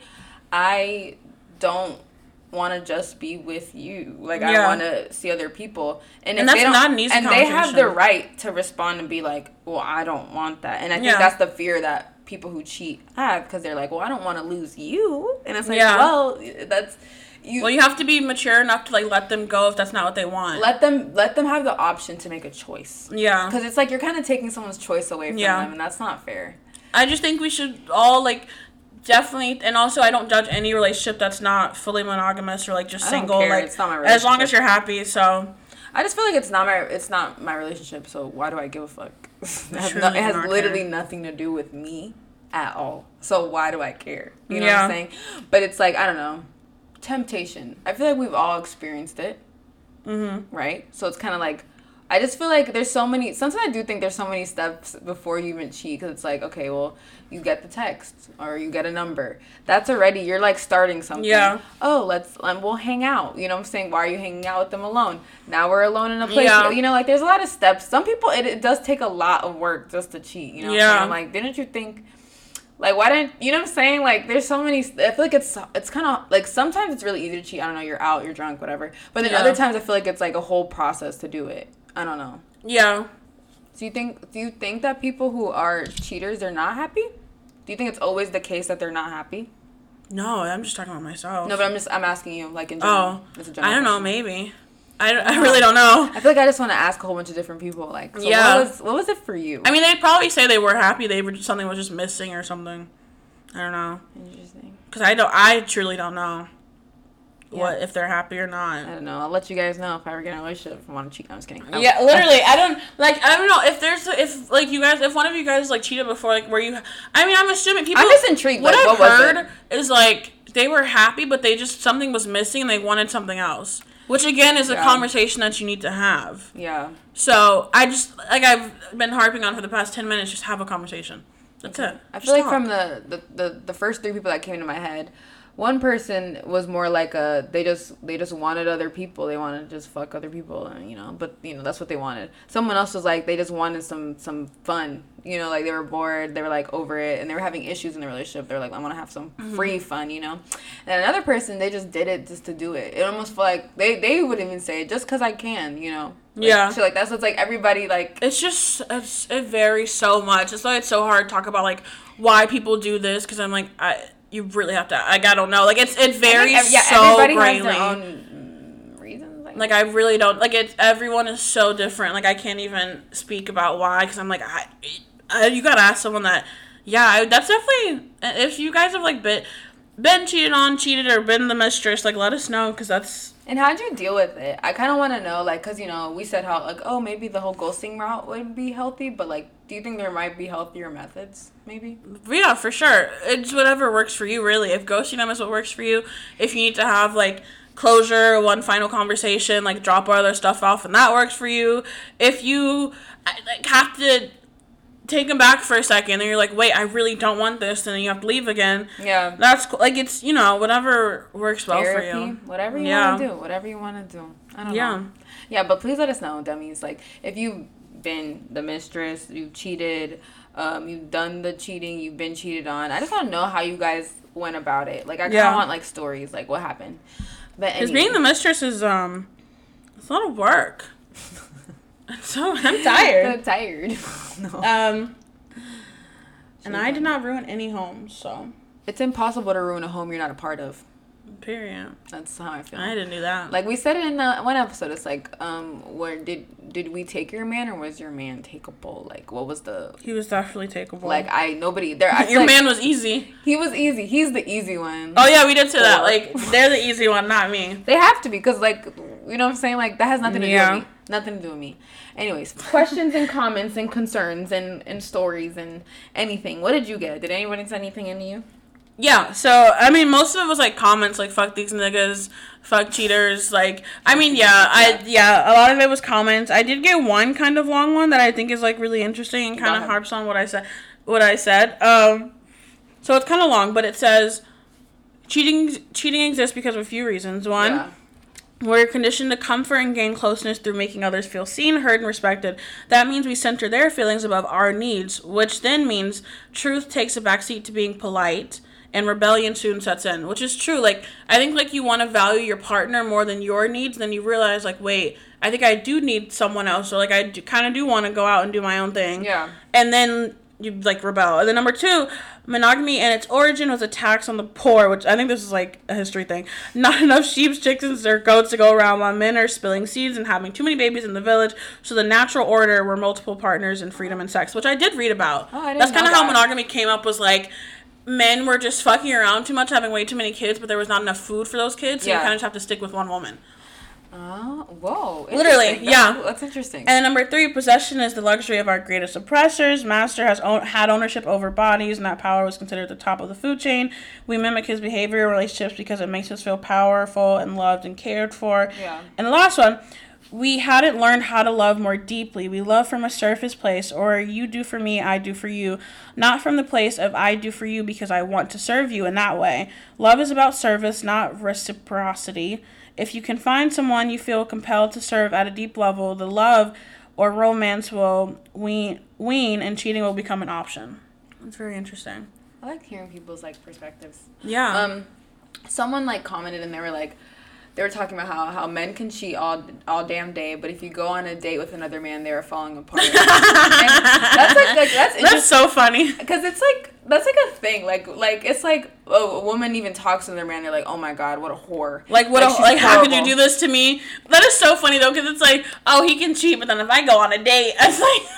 I don't want to just be with you. Like I want to see other people. And, And if that's they don't, not an easy And they have the right to respond and be like, well, I don't want that. And I think Yeah. that's the fear that people who cheat have because they're like, well, I don't want to lose you. And it's like, Yeah. well, that's you. well, you have to be mature enough to like let them go if that's not what they want. let them let them have the option to make a choice yeah. because it's like you're kind of taking someone's choice away from Yeah. them and that's not fair I just think we should all like definitely and also i don't judge any relationship that's not fully monogamous or like just single like It's not my as long as you're happy so I just feel like it's not my it's not my relationship, so why do I give a fuck? it has, no, it has literally care. nothing to do with me at all. So why do I care? You know Yeah. what I'm saying? But it's like I don't know, temptation. I feel like we've all experienced it, mm-hmm. right? So it's kind of like I just feel like there's so many. Sometimes I do think there's so many steps before you even cheat because it's like okay, well you get the text or you get a number. That's already you're like starting something. Yeah. Oh, let's um, we'll hang out. You know what I'm saying? Why are you hanging out with them alone? Now we're alone in a place. Yeah. You know, like there's a lot of steps. Some people it, it does take a lot of work just to cheat. You know. I'm, Yeah. saying? I'm like, didn't you think? Like why didn't you know what I'm saying? Like there's so many. I feel like it's it's kind of like sometimes it's really easy to cheat. I don't know. You're out, you're drunk, whatever. But then Yeah. other times I feel like it's like a whole process to do it. I don't know. yeah Do you think do you think that people who are cheaters they're not happy? Do you think it's always the case that they're not happy? no i'm just talking about myself No, but I'm just I'm asking you like in oh, general. oh a i general don't know question. maybe I, I really don't know I feel like I just want to ask a whole bunch of different people. Like, so Yeah. what was what was it for you? i mean they'd probably say they were happy they were something was just missing or something i don't know Interesting. because i don't i truly don't know Yeah. what if they're happy or not I don't know. I'll let you guys know if I ever get in a relationship. If I want to cheat, I'm just kidding. Yeah, oh. literally. I don't like. I don't know if there's if like you guys if one of you guys like cheated before like where you. I mean, I'm assuming people. I'm just intrigued. What like, I've what was heard is like they were happy, but they just something was missing and they wanted something else. Which again is a Yeah. conversation that you need to have. Yeah. So I just like I've been harping on for the past ten minutes. Just have a conversation. That's it. I Just feel like talk. from the, the, the, the first three people that came into my head, one person was more like a they just they just wanted other people. They wanted to just fuck other people, and you know. But you know that's what they wanted. Someone else was like they just wanted some some fun. You know, like they were bored. They were like over it, and they were having issues in the relationship. they're like, I want to have some Mm-hmm. free fun. You know. And another person, they just did it just to do it. It almost felt like they they would even say just because I can. You know. Like, Yeah. So like that's what's like everybody like it's just it's, it varies so much. It's why it's so hard to talk about like why people do this because I'm like I you really have to like I don't know like it's it varies Ev- yeah, so everybody greatly. has their own reasons. I like I really don't like it. Everyone is so different. Like I can't even speak about why because I'm like I, I you gotta ask someone that. Yeah, I, that's definitely if you guys have like been been cheated on, cheated or been the mistress, like let us know because that's And how'd you deal with it? I kind of want to know, like, cause you know we said how like oh maybe the whole ghosting route would be healthy, but like, do you think there might be healthier methods? Maybe. Yeah, for sure. It's whatever works for you, really. If ghosting them is what works for you, if you need to have like closure, one final conversation, like drop all their stuff off, and that works for you. If you like have to take them back for a second, and you're like, wait, I really don't want this, and then you have to leave again. Yeah. That's cool. Like it's you know whatever works well Therapy, for you. whatever you Yeah. want to do, whatever you want to do. I don't Yeah. know. Yeah, Yeah, but please let us know, dummies. Like, if you've been the mistress, you've cheated, um, you've done the cheating, you've been cheated on. I just want to know how you guys went about it. Like, I kind of Yeah. want like stories, like what happened. But Because anyway. being the mistress is um, it's a lot of work. so I'm tired. So tired. no. Um, and I did not ruin any homes, so It's impossible to ruin a home you're not a part of. period. That's how I feel. I didn't do that. Like we said it in uh, one episode, it's like, um, where did did we take your man or was your man takeable? Like, what was the he was definitely takeable. like? I nobody there. I your like man was easy. he was easy. He's the easy one. Oh yeah, we did say that. Like they're the easy one, not me. They have to be because like you know what I'm saying. Like that has nothing to do Yeah. with me. Nothing to do with me. Anyways, questions and comments and concerns and and stories and anything. What did you get? Did anyone send anything into you? Yeah. So I mean, most of it was like comments like "fuck these niggas," "fuck cheaters." Like I mean, yeah, I yeah, a lot of it was comments. I did get one kind of long one that I think is like really interesting and kind of harps on what I said. What I said. Um, so it's kind of long, but it says. Cheating, cheating exists because of a few reasons. One, Yeah. We're conditioned to comfort and gain closeness through making others feel seen, heard, and respected. That means we center their feelings above our needs, which then means truth takes a backseat to being polite and rebellion soon sets in, which is true. Like, I think, like, you want to value your partner more than your needs, then you realize, like, wait, I think I do need someone else, or, like, I kind of do want to go out and do my own thing. Yeah. And then you, like, rebel. And then number two, monogamy and its origin was a tax on the poor, which I think this is like a history thing. Not enough sheep, chickens, or goats to go around while men are spilling seeds and having too many babies in the village. So the natural order were multiple partners and freedom and sex, which I did read about. Oh, I didn't That's kind of know how monogamy came up. Was like men were just fucking around too much, having way too many kids, but there was not enough food for those kids, so you kind of just have to stick with one woman. Oh, whoa. Literally, yeah. That's, that's interesting. And number three, possession is the luxury of our greatest oppressors. Master has own, had ownership over bodies, and that power was considered the top of the food chain. We mimic his behavior in relationships because it makes us feel powerful and loved and cared for. Yeah. And the last one, we hadn't learned how to love more deeply. We love from a surface place, or you do for me, I do for you, not from the place of I do for you because I want to serve you in that way. Love is about service, not reciprocity. If you can find someone you feel compelled to serve at a deep level, the love or romance will wean, wean and cheating will become an option. That's very interesting. I like hearing people's like perspectives. Yeah. Um, someone like commented and they were like, they were talking about how, how men can cheat all all damn day, but if you go on a date with another man, they are falling apart. That's like, like that's That's so funny. because it's like that's like a thing. Like like it's like a, a woman even talks to their man, they're like, oh my god, what a whore. Like what? she's Like, how could you do this to me? That is so funny though, because it's like, oh, he can cheat, but then if I go on a date, it's like,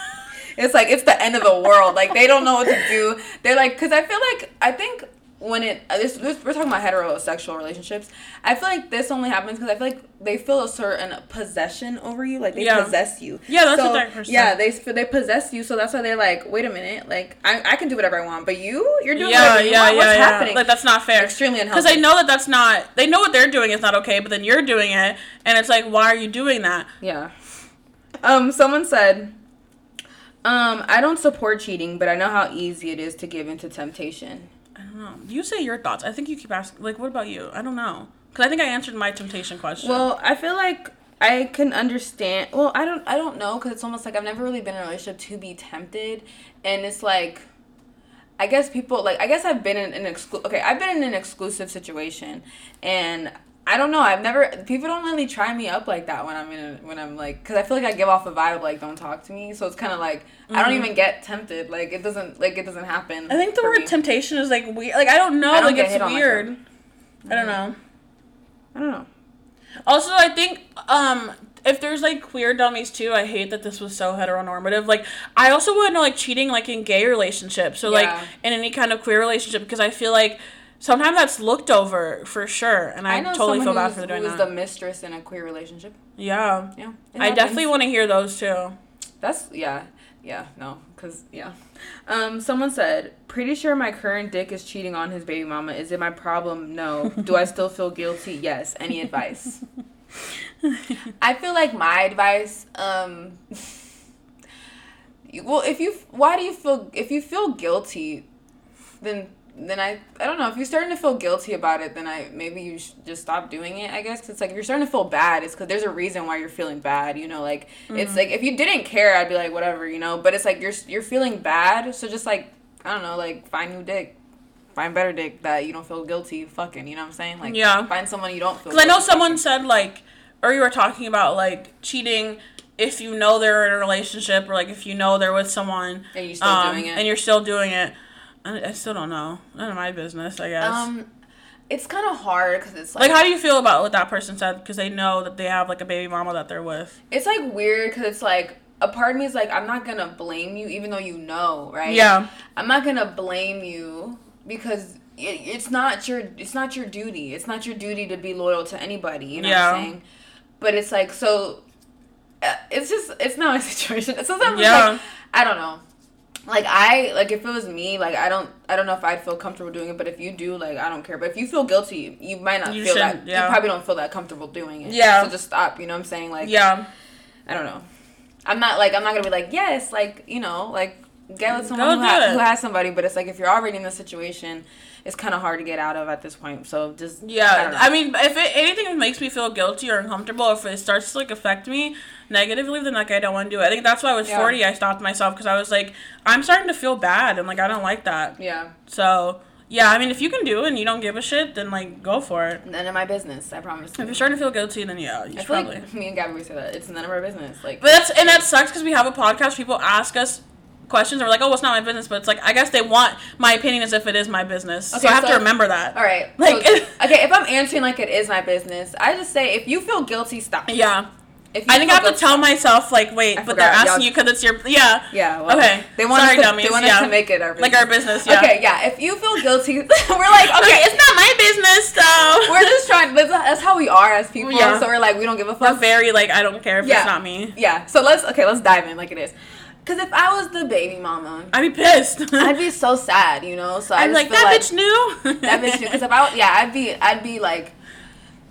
It's like it's the end of the world. Like they don't know what to do. They're like, because I feel like I think when it uh, this, this we're talking about heterosexual relationships. I feel like this only happens because I feel like they feel a certain possession over you. Like they Yeah. possess you. Yeah, that's so, what person Yeah, they they possess you. So that's why they're like, wait a minute, like I, I can do whatever I want, but you you're doing yeah, whatever you yeah, want. What's yeah, yeah. happening? Like that's not fair. Extremely unhealthy. Because. I know that that's not. They know what they're doing is not okay, but then you're doing it, and it's like, why are you doing that? Yeah. Um, someone said, um, I don't support cheating, but I know how easy it is to give into temptation. Don't know. You say your thoughts. I think you keep asking. Like, what about you? I don't know. Because I think I answered my temptation question. Well, I feel like I can understand. Well, I don't. I don't know because it's almost like I've never really been in a relationship to be tempted, and it's like, I guess people like. I guess I've been in an exclu- Okay, I've been in an exclusive situation, and I don't know. I've never. People don't really try me up like that when I'm in. A, when I'm like, because I feel like I give off a vibe of, like don't talk to me. So it's kind of like I don't even get tempted. Like it doesn't. Like it doesn't happen. Mm-hmm. I think the word me. temptation is like weird. Like I don't know. I don't like it's hit on my weird. I don't know. I don't know. Also, I think um if there's like queer dummies too, I hate that this was so heteronormative. Like I also wouldn't know like cheating like in gay relationships. So like in any kind of queer relationship because I feel like sometimes that's looked over for sure, and I, I totally feel bad who's, for doing who was that. the mistress in a queer relationship. yeah, Yeah, I happens. definitely want to hear those too. That's yeah, yeah, no, cause yeah. Um, someone said, "Pretty sure my current dick is cheating on his baby mama. Is it my problem? No. Do I still feel guilty? Yes. Any advice? I feel like my advice. Um, well, if you, why do you feel if you feel guilty, then then I I don't know if you're starting to feel guilty about it, then I maybe you should just stop doing it. I guess 'Cause it's like if you're starting to feel bad, it's because there's a reason why you're feeling bad. You know, like it's like if you didn't care, I'd be like whatever, you know. But it's like you're you're feeling bad, so just like I don't know, like find new dick. Find better dick that you don't feel guilty fucking, you know what I'm saying? Like Yeah. find someone you don't feel Because I know someone said like, or you were talking about like cheating if you know they're in a relationship or like if you know they're with someone And you're still um, doing it. and you're still doing it. I, I still don't know. None of my business, I guess. Um it's kind of hard because it's like, like, how do you feel about what that person said? Because they know that they have like a baby mama that they're with. it's like weird because it's like a part of me is like I'm not gonna blame you even though you know, right? Yeah. I'm not gonna blame you because it, it's not your it's not your duty. It's not your duty to be loyal to anybody. You know Yeah. what I'm saying? But it's like so. uh, It's just it's not my situation. Sometimes Yeah. like I don't know. Like I like if it was me, like I don't I don't know if I'd feel comfortable doing it. But if you do, like I don't care. But if you feel guilty, you might not You feel that. yeah. You probably don't feel that comfortable doing it. Yeah. So just stop. You know what I'm saying? Like Yeah. I don't know. I'm not like I'm not gonna be like yes, like you know, like get with someone who, ha- who has somebody. But it's like if you're already in this situation, it's kind of hard to get out of at this point. So just I, Yeah, know. I, mean, if it, anything makes me feel guilty or uncomfortable, if it starts to like affect me negatively, then like I don't want to do it. I think that's why I was Yeah. forty. I stopped myself because I was like, I'm starting to feel bad, and like I don't like that. yeah, So yeah, I mean, if you can do it and you don't give a shit, then like go for it. none of my business. I promise. If You. you're starting to feel guilty, then yeah, you I should feel probably. like me and Gabby we say that it's none of our business. Like, But that's and that sucks because we have a podcast. People ask us questions, and we're like, "Oh, it's not my business," but it's like I guess they want my opinion as if it is my business. so Okay, I have to remember that. all right, Like- so, okay, if I'm answering like it is my business, I just say if you feel guilty, stop. Yeah. If I think I have to tell myself like, wait, I but they're asking y'all- you because it's your yeah. Yeah. Well, Okay. They want Sorry, us to, dummies. They want yeah. us to make it our like our business. Yeah. Okay. Yeah. If you feel guilty, we're like, okay, it's not my business though. we're just trying. That's, that's how we are as people. Yeah. So we're like, we don't give a We're fuck. very like I don't care if Yeah. it's not me. yeah. So let's okay. Let's dive in like it is. Because if I was the baby mama, I'd be pissed. I'd be so sad, you know. So I'd be like that bitch knew. that bitch knew. because if I yeah I'd be I'd be like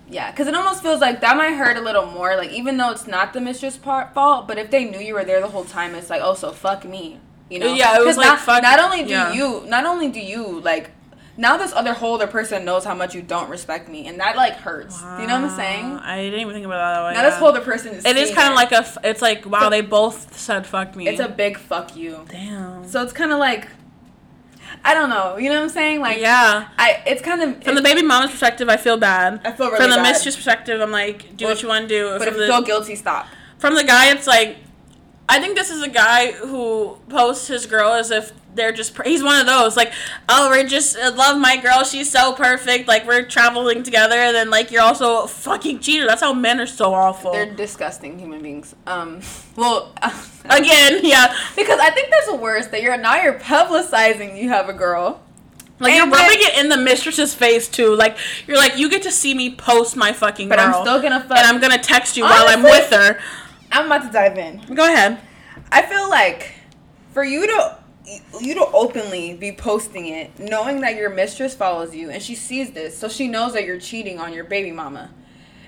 yeah because it almost feels like that might hurt a little more like even though it's not the mistress part fault but if they knew you were there the whole time it's like oh so fuck me you know Yeah, it was like, not, fuck- not only do yeah. you not only do you like now this other whole other person knows how much you don't respect me and that like hurts do you know what I'm saying I didn't even think about that way. now this whole other person is It is kind of like a. f- It's like wow, they both said fuck me. it's a big fuck you damn. so it's kind of like I don't know you know what I'm saying like yeah. I it's kind of From the baby mama's perspective, I feel bad. I feel really From the bad. mistress perspective, I'm like, do Well, what you want to do. but if From you the, feel guilty stop from the guy, it's like, I think this is a guy who posts his girl as if they're just he's one of those like, oh, we're just I love my girl. She's so perfect. Like we're traveling together, and then like you're also a fucking cheater. That's how men are so awful. They're disgusting human beings. Um, well, Again, yeah. because I think that's worse that you're now you're publicizing you have a girl. Like you're And rubbing it in the mistress's face too. Like you're like, you get to see me post my fucking But girl, I'm still gonna fuck. and I'm gonna text you while I'm with her. I'm about to dive in. Go ahead. I feel like for you to you to openly be posting it, knowing that your mistress follows you and she sees this, so she knows that you're cheating on your baby mama,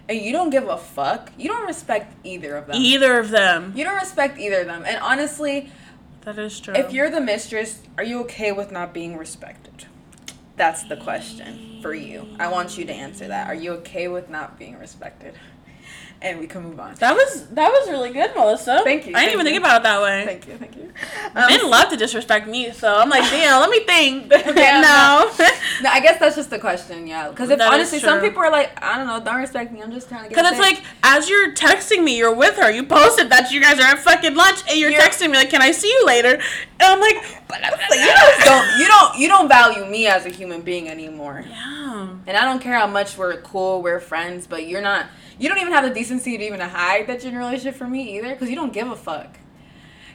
and you don't give a fuck. You don't respect either of them. Either of them. you don't respect either of them. And honestly, That is true. if you're the mistress, are you okay with not being respected? That's the question for you. I want you to answer that. Are you okay with not being respected? And we can move on. that was that was really good, Melissa. Thank you, I didn't even you. think about it that way. Thank you, thank you. Men Um, love to disrespect me, so I'm like, damn. let me think. Yeah, no. no, I guess that's just the question, yeah. Because if That honestly, some people are like, I don't know, don't respect me. I'm just trying to get. Because it's like, as you're texting me, you're with her. You posted that you guys are at fucking lunch, and you're, You're- texting me like, "Can I see you later?" And I'm like, but Like, you just don't, you don't, you don't value me as a human being anymore. Yeah. And I don't care how much we're cool, we're friends, but you're not. You don't even have the decency to even hide that you're in a relationship for me either, because you don't give a fuck.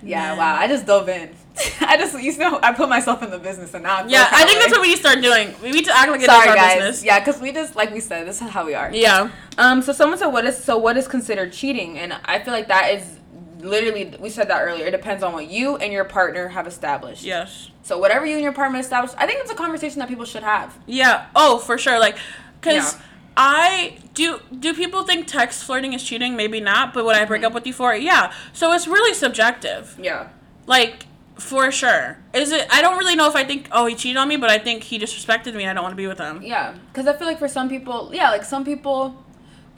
Yeah, Yeah. wow. I just dove in. I just, you know, I put myself in the business, and now I Yeah, I think that's what we start doing. We need to act like it is our guys. business. Yeah, because we just, like we said, this is how we are. Yeah. Um. So someone said, "What is so? What is considered cheating?" And I feel like that is literally we said that earlier. It depends on what you and your partner have established. Yes. So whatever you and your partner established, I think it's a conversation that people should have. Yeah. Oh, for sure. Like, cause Yeah. I do. Do people think text flirting is cheating? Maybe not. But would I Mm-hmm. break up with you for it? Yeah. So it's really subjective. Yeah. Like. For sure. Is it? I don't really know if I think, oh, he cheated on me, but I think he disrespected me. and I don't want to be with him. Yeah. Because I feel like for some people, yeah, like some people.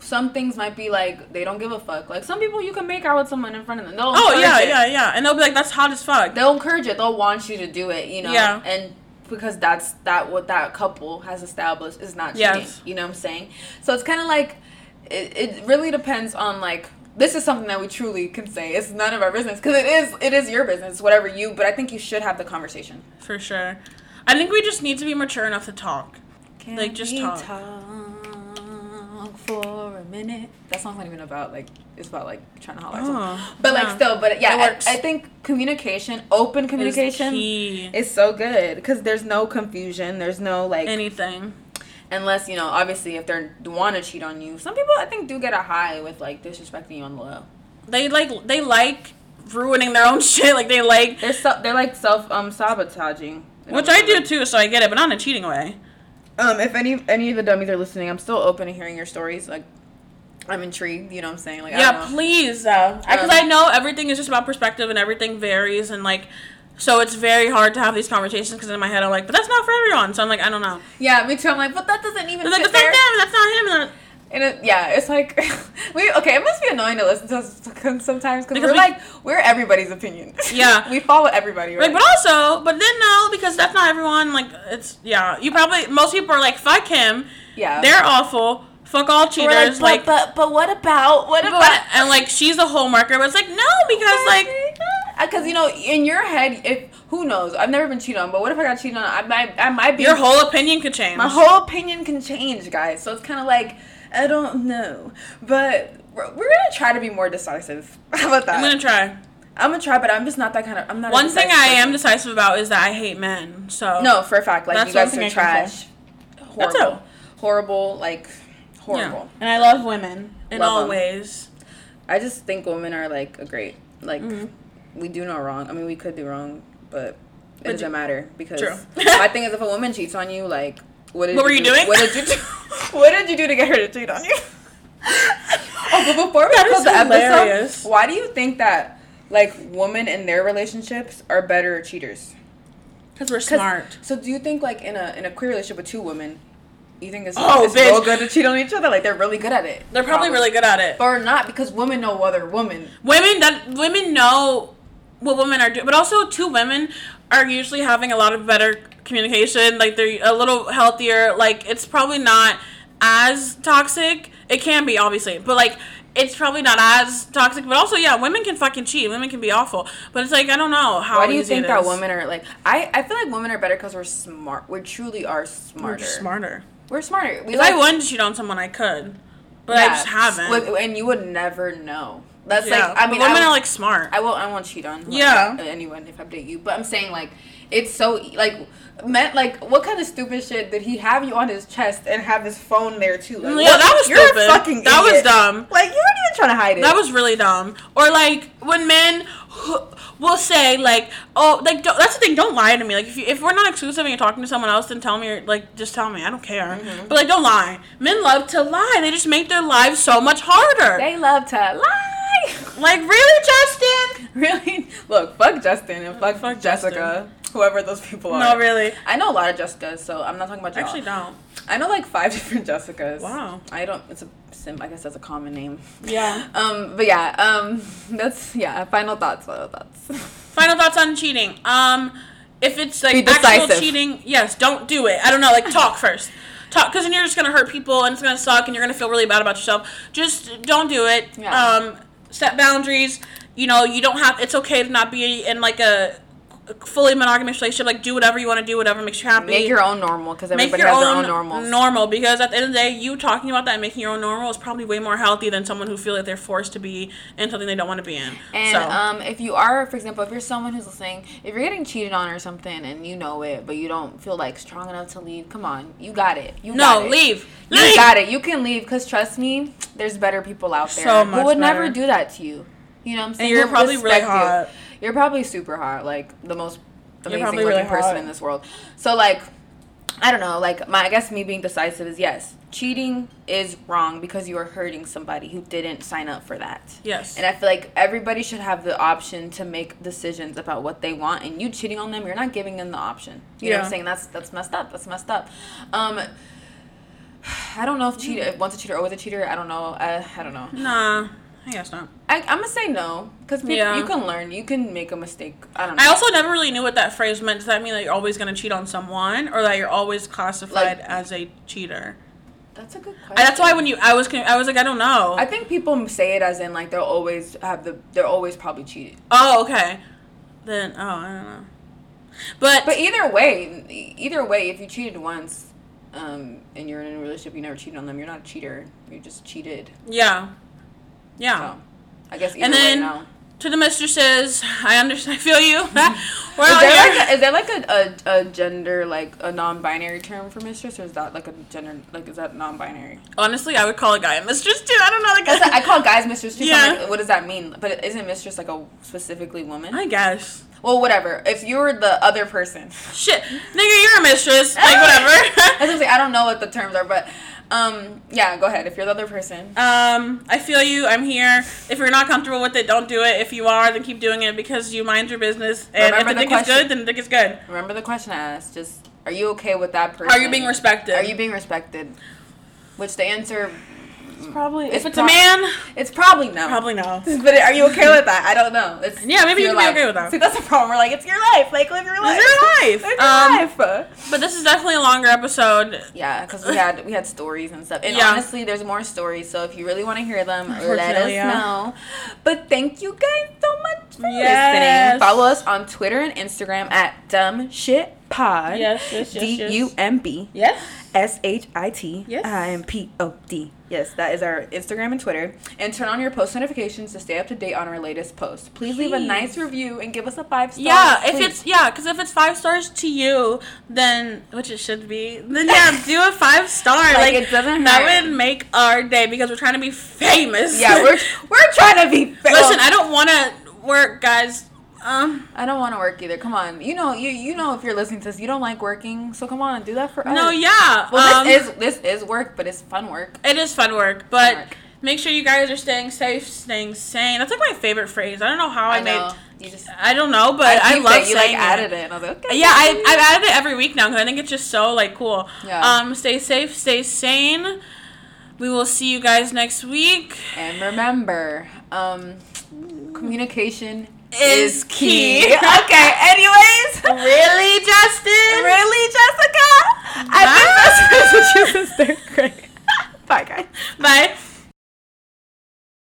Some things might be like they don't give a fuck. Like some people, you can make out with someone in front of them. They'll Oh yeah, it. yeah, yeah. And they'll be like, "That's hot as fuck." They'll encourage it. They'll want you to do it. You know. Yeah. And because that's that what that couple has established is not cheating. Yes. You know what I'm saying? So it's kind of like it, it really depends on like this is something that we truly can say it's none of our business because it is it is your business whatever you but I think you should have the conversation. For sure. I think we just need to be mature enough to talk. Can Like, just talk. talk for a minute? That song's not even about like it's about like trying to holler. at Oh, someone. but like still, but yeah, I. I think communication, open communication, Is is so good because there's no confusion. There's no like Anything. unless you know obviously if they want to cheat on you. Some people I think do get a high with like disrespecting you on the low. They like they like ruining their own shit. Like they like They're so, they're like self um sabotaging. which I do too, so I get it, but not in a cheating way. Um, if any any of the dummies are listening, I'm still open to hearing your stories. Like, I'm intrigued. You know what I'm saying? Like, I Yeah, please. Because Um, I know everything is just about perspective and everything varies and like. So it's very hard to have these conversations because in my head I'm like, but that's not for everyone. So I'm like, I don't know. Yeah, me too. I'm like, but that doesn't even. Like, that's not them. That's not him. And it, yeah, it's like we okay. It must be annoying to listen to us sometimes because we're we- like we're everybody's opinion. Yeah. we follow everybody. Right? Like, but also, but then no, because that's not everyone. Like, it's yeah. You probably most people are like, fuck him. yeah, They're awful. Fuck all cheaters. like, Like, but, but what about what about but- and like she's a hole marker, but it's like no, because like because uh, you know in your head, if who knows, I've never been cheated on, but what if I got cheated on? I might I might be your whole opinion could change. my whole opinion can change, guys. So it's kind of like I don't know, but we're, we're gonna try to be more decisive. How about that? I'm gonna try. I'm gonna try, but I'm just not that kind of. I'm not. One thing I am decisive about is that I hate men. So No, for a fact, like That's you guys are trash. Horrible, horrible, like Yeah. horrible. And I love women in Love all 'em. ways. I just think women are like a great, like Mhm. we do no wrong. I mean, we could do wrong, but it doesn't you- matter because True. my thing is, if a woman cheats on you, like what did What were you do? doing? What did you do? what did you do to get her to cheat on you? oh, but before we That close the hilarious. episode, why do you think that like women in their relationships are better cheaters? Because we're 'Cause- smart. So do you think like in a in a queer relationship with two women, you think it's, Oh, it's real good to cheat on each other? Like they're really good at it. They're probably really good at it. or not because women know other women. Women that women know what women are doing, but also two women are usually having a lot of better communication. Like they're a little healthier. Like it's probably not as toxic. It can be obviously, but like it's probably not as toxic. But also, yeah, women can fucking cheat. Women can be awful. But it's like I don't know how. Why do you easy think that women are like? I I feel like women are better because we're smart. We truly are smarter. We're smarter. just? We're smarter. We If like, I wanted to cheat on someone, I could, but I just haven't. with- and you would never know. That's yeah, like I but mean, women I, are like smart. I won't I won't cheat on Yeah. anyone if I date you. But I'm saying like it's so like meant like what kind of stupid shit did he have you on his chest and have his phone there too? Like, yeah, what- that was you're stupid. Fucking that was dumb. Like you weren't even trying to hide it. That was really dumb. Or like when men who- will say like, "Oh, like don't, that's the thing. Don't lie to me. Like if you, if we're not exclusive and you're talking to someone else, then tell me. Or, like just tell me. I don't care. Mm-hmm. But like don't lie. Men love to lie. They just make their lives so much harder. they love to lie. like really, Justin? really? Look, fuck Justin and fuck, Fuck Jessica. Whoever those people are. No, really. I know a lot of Jessicas, so I'm not talking about y'all. actually don't. I know like five different Jessicas. Wow. I don't. It's a sim. I guess that's a common name. Yeah. Um. But yeah. Um. That's yeah. Final thoughts. Final thoughts. Final thoughts on cheating. Um, if it's like actual cheating, yes, don't do it. I don't know, like talk first. Talk, because then you're just gonna hurt people and it's gonna suck and you're gonna feel really bad about yourself. Just don't do it. Yeah. Um, set boundaries. You know, you don't have. It's okay to not be in like a fully monogamous relationship. Like, do whatever you want to do, whatever makes you happy. Make your own normal because everybody has their own normals. normal because at the end of the day, you talking about that and making your own normal is probably way more healthy than someone who feel like they're forced to be in something they don't want to be in. And so, um, if you are, for example, if you're someone who's listening, if you're getting cheated on or something and you know it, but you don't feel like strong enough to leave, come on, you got it. You no, got it. leave. You Leave. got it. You can leave because trust me, there's better people out there So who would never do that to you. You know what I'm saying? And you're probably really respect you. You're probably super hot, like the most amazing looking really person hot. in this world. So like, I don't know. Like my, I guess me being decisive is yes, cheating is wrong because you are hurting somebody who didn't sign up for that. Yes. And I feel like everybody should have the option to make decisions about what they want. And you cheating on them, you're not giving them the option. You know what I'm saying? That's that's messed up. That's messed up. Um, I don't know if cheater, if once a cheater, always a cheater. I don't know. Uh, I don't know. Nah, I guess not. I, I'm gonna say no because Yeah. you can learn. You can make a mistake. I don't know. I also never really knew what that phrase meant. Does that mean that you're always going to cheat on someone, or that you're always classified Like- as a cheater? that's a good question. And that's why when you, I was, I was like, I don't know. I think people say it as in like they'll always have the. They're always probably cheated. oh, okay. Then, oh, I don't know. But, But either way, either way, if you cheated once, um, and you're in a relationship, you never cheated on them. You're not a cheater. You just cheated. yeah, yeah. So, I guess either And then-. To the mistresses, I understand. I feel you. We're Is there, here. like a, is there like a, a, a gender like a non-binary term for mistress, or is that like a gender like is that non-binary? Honestly, I would call a guy a mistress too. I don't know. Like, That's I call guys mistress too. so Yeah. like, what does that mean? But isn't mistress like a specifically woman? I guess. Well, whatever. If you're the other person, Shit, nigga, you're a mistress. Like whatever. I was gonna I don't know what the terms are, but um, yeah, go ahead. If you're the other person, Um, I feel you. I'm here. If you're not comfortable with it, don't do it. If you are, then keep doing it because you mind your business. And Remember if the the dick question- is good, then the dick is good. remember the question I asked. Just are you okay with that person? Are you being respected? Are you being respected? Which the answer, probably? If it's pro- a man, it's probably no. probably no. But are you okay with that? I don't know. It's, Yeah, maybe you can be okay with that. See, that's the problem. We're like, it's your life. Like, live your life. Live your life. live your Um, life. But this is definitely a longer episode. Yeah, because we had we had stories and stuff. And Yeah. honestly, there's more stories. So if you really want to hear them, let us yeah. know. But thank you guys so much for Yes. listening. Follow us on Twitter and Instagram at Dumb Shit Pod. Yes, yes, yes, yes. D U M B. Yes. S H I T Yes. I M P O D. Yes, that is our Instagram and Twitter. And turn on your post notifications to stay up to date on our latest posts. Please, leave a nice review and give us a five star. Yeah, if please. it's yeah, because if it's five stars to you, then which it should be, then yeah, do a five star. Like, it doesn't that hurt. would make our day because we're trying to be famous. yeah, we're we're trying to be. Famous. Listen, I don't want to work, guys. Um, I don't want to work either. Come on, you know you you know if you're listening to this, you don't like working, so come on, do that for us. no, yeah. Well, um, this is this is work, but it's fun work. It is fun work, but work. make sure you guys are staying safe, staying sane. That's like my favorite phrase. I don't know how I, know. made. You just I don't know, but I, think love you like saying added it. it. And I was like, okay. Yeah, I, I've added it every week now because I think it's just so like cool. Yeah. Um, stay safe, stay sane. We will see you guys next week. And remember, um, communication Is key. key. okay. Anyways, Really, Justin? really, Jessica? I think that's what Massachusetts third grade. Bye, guys. Bye.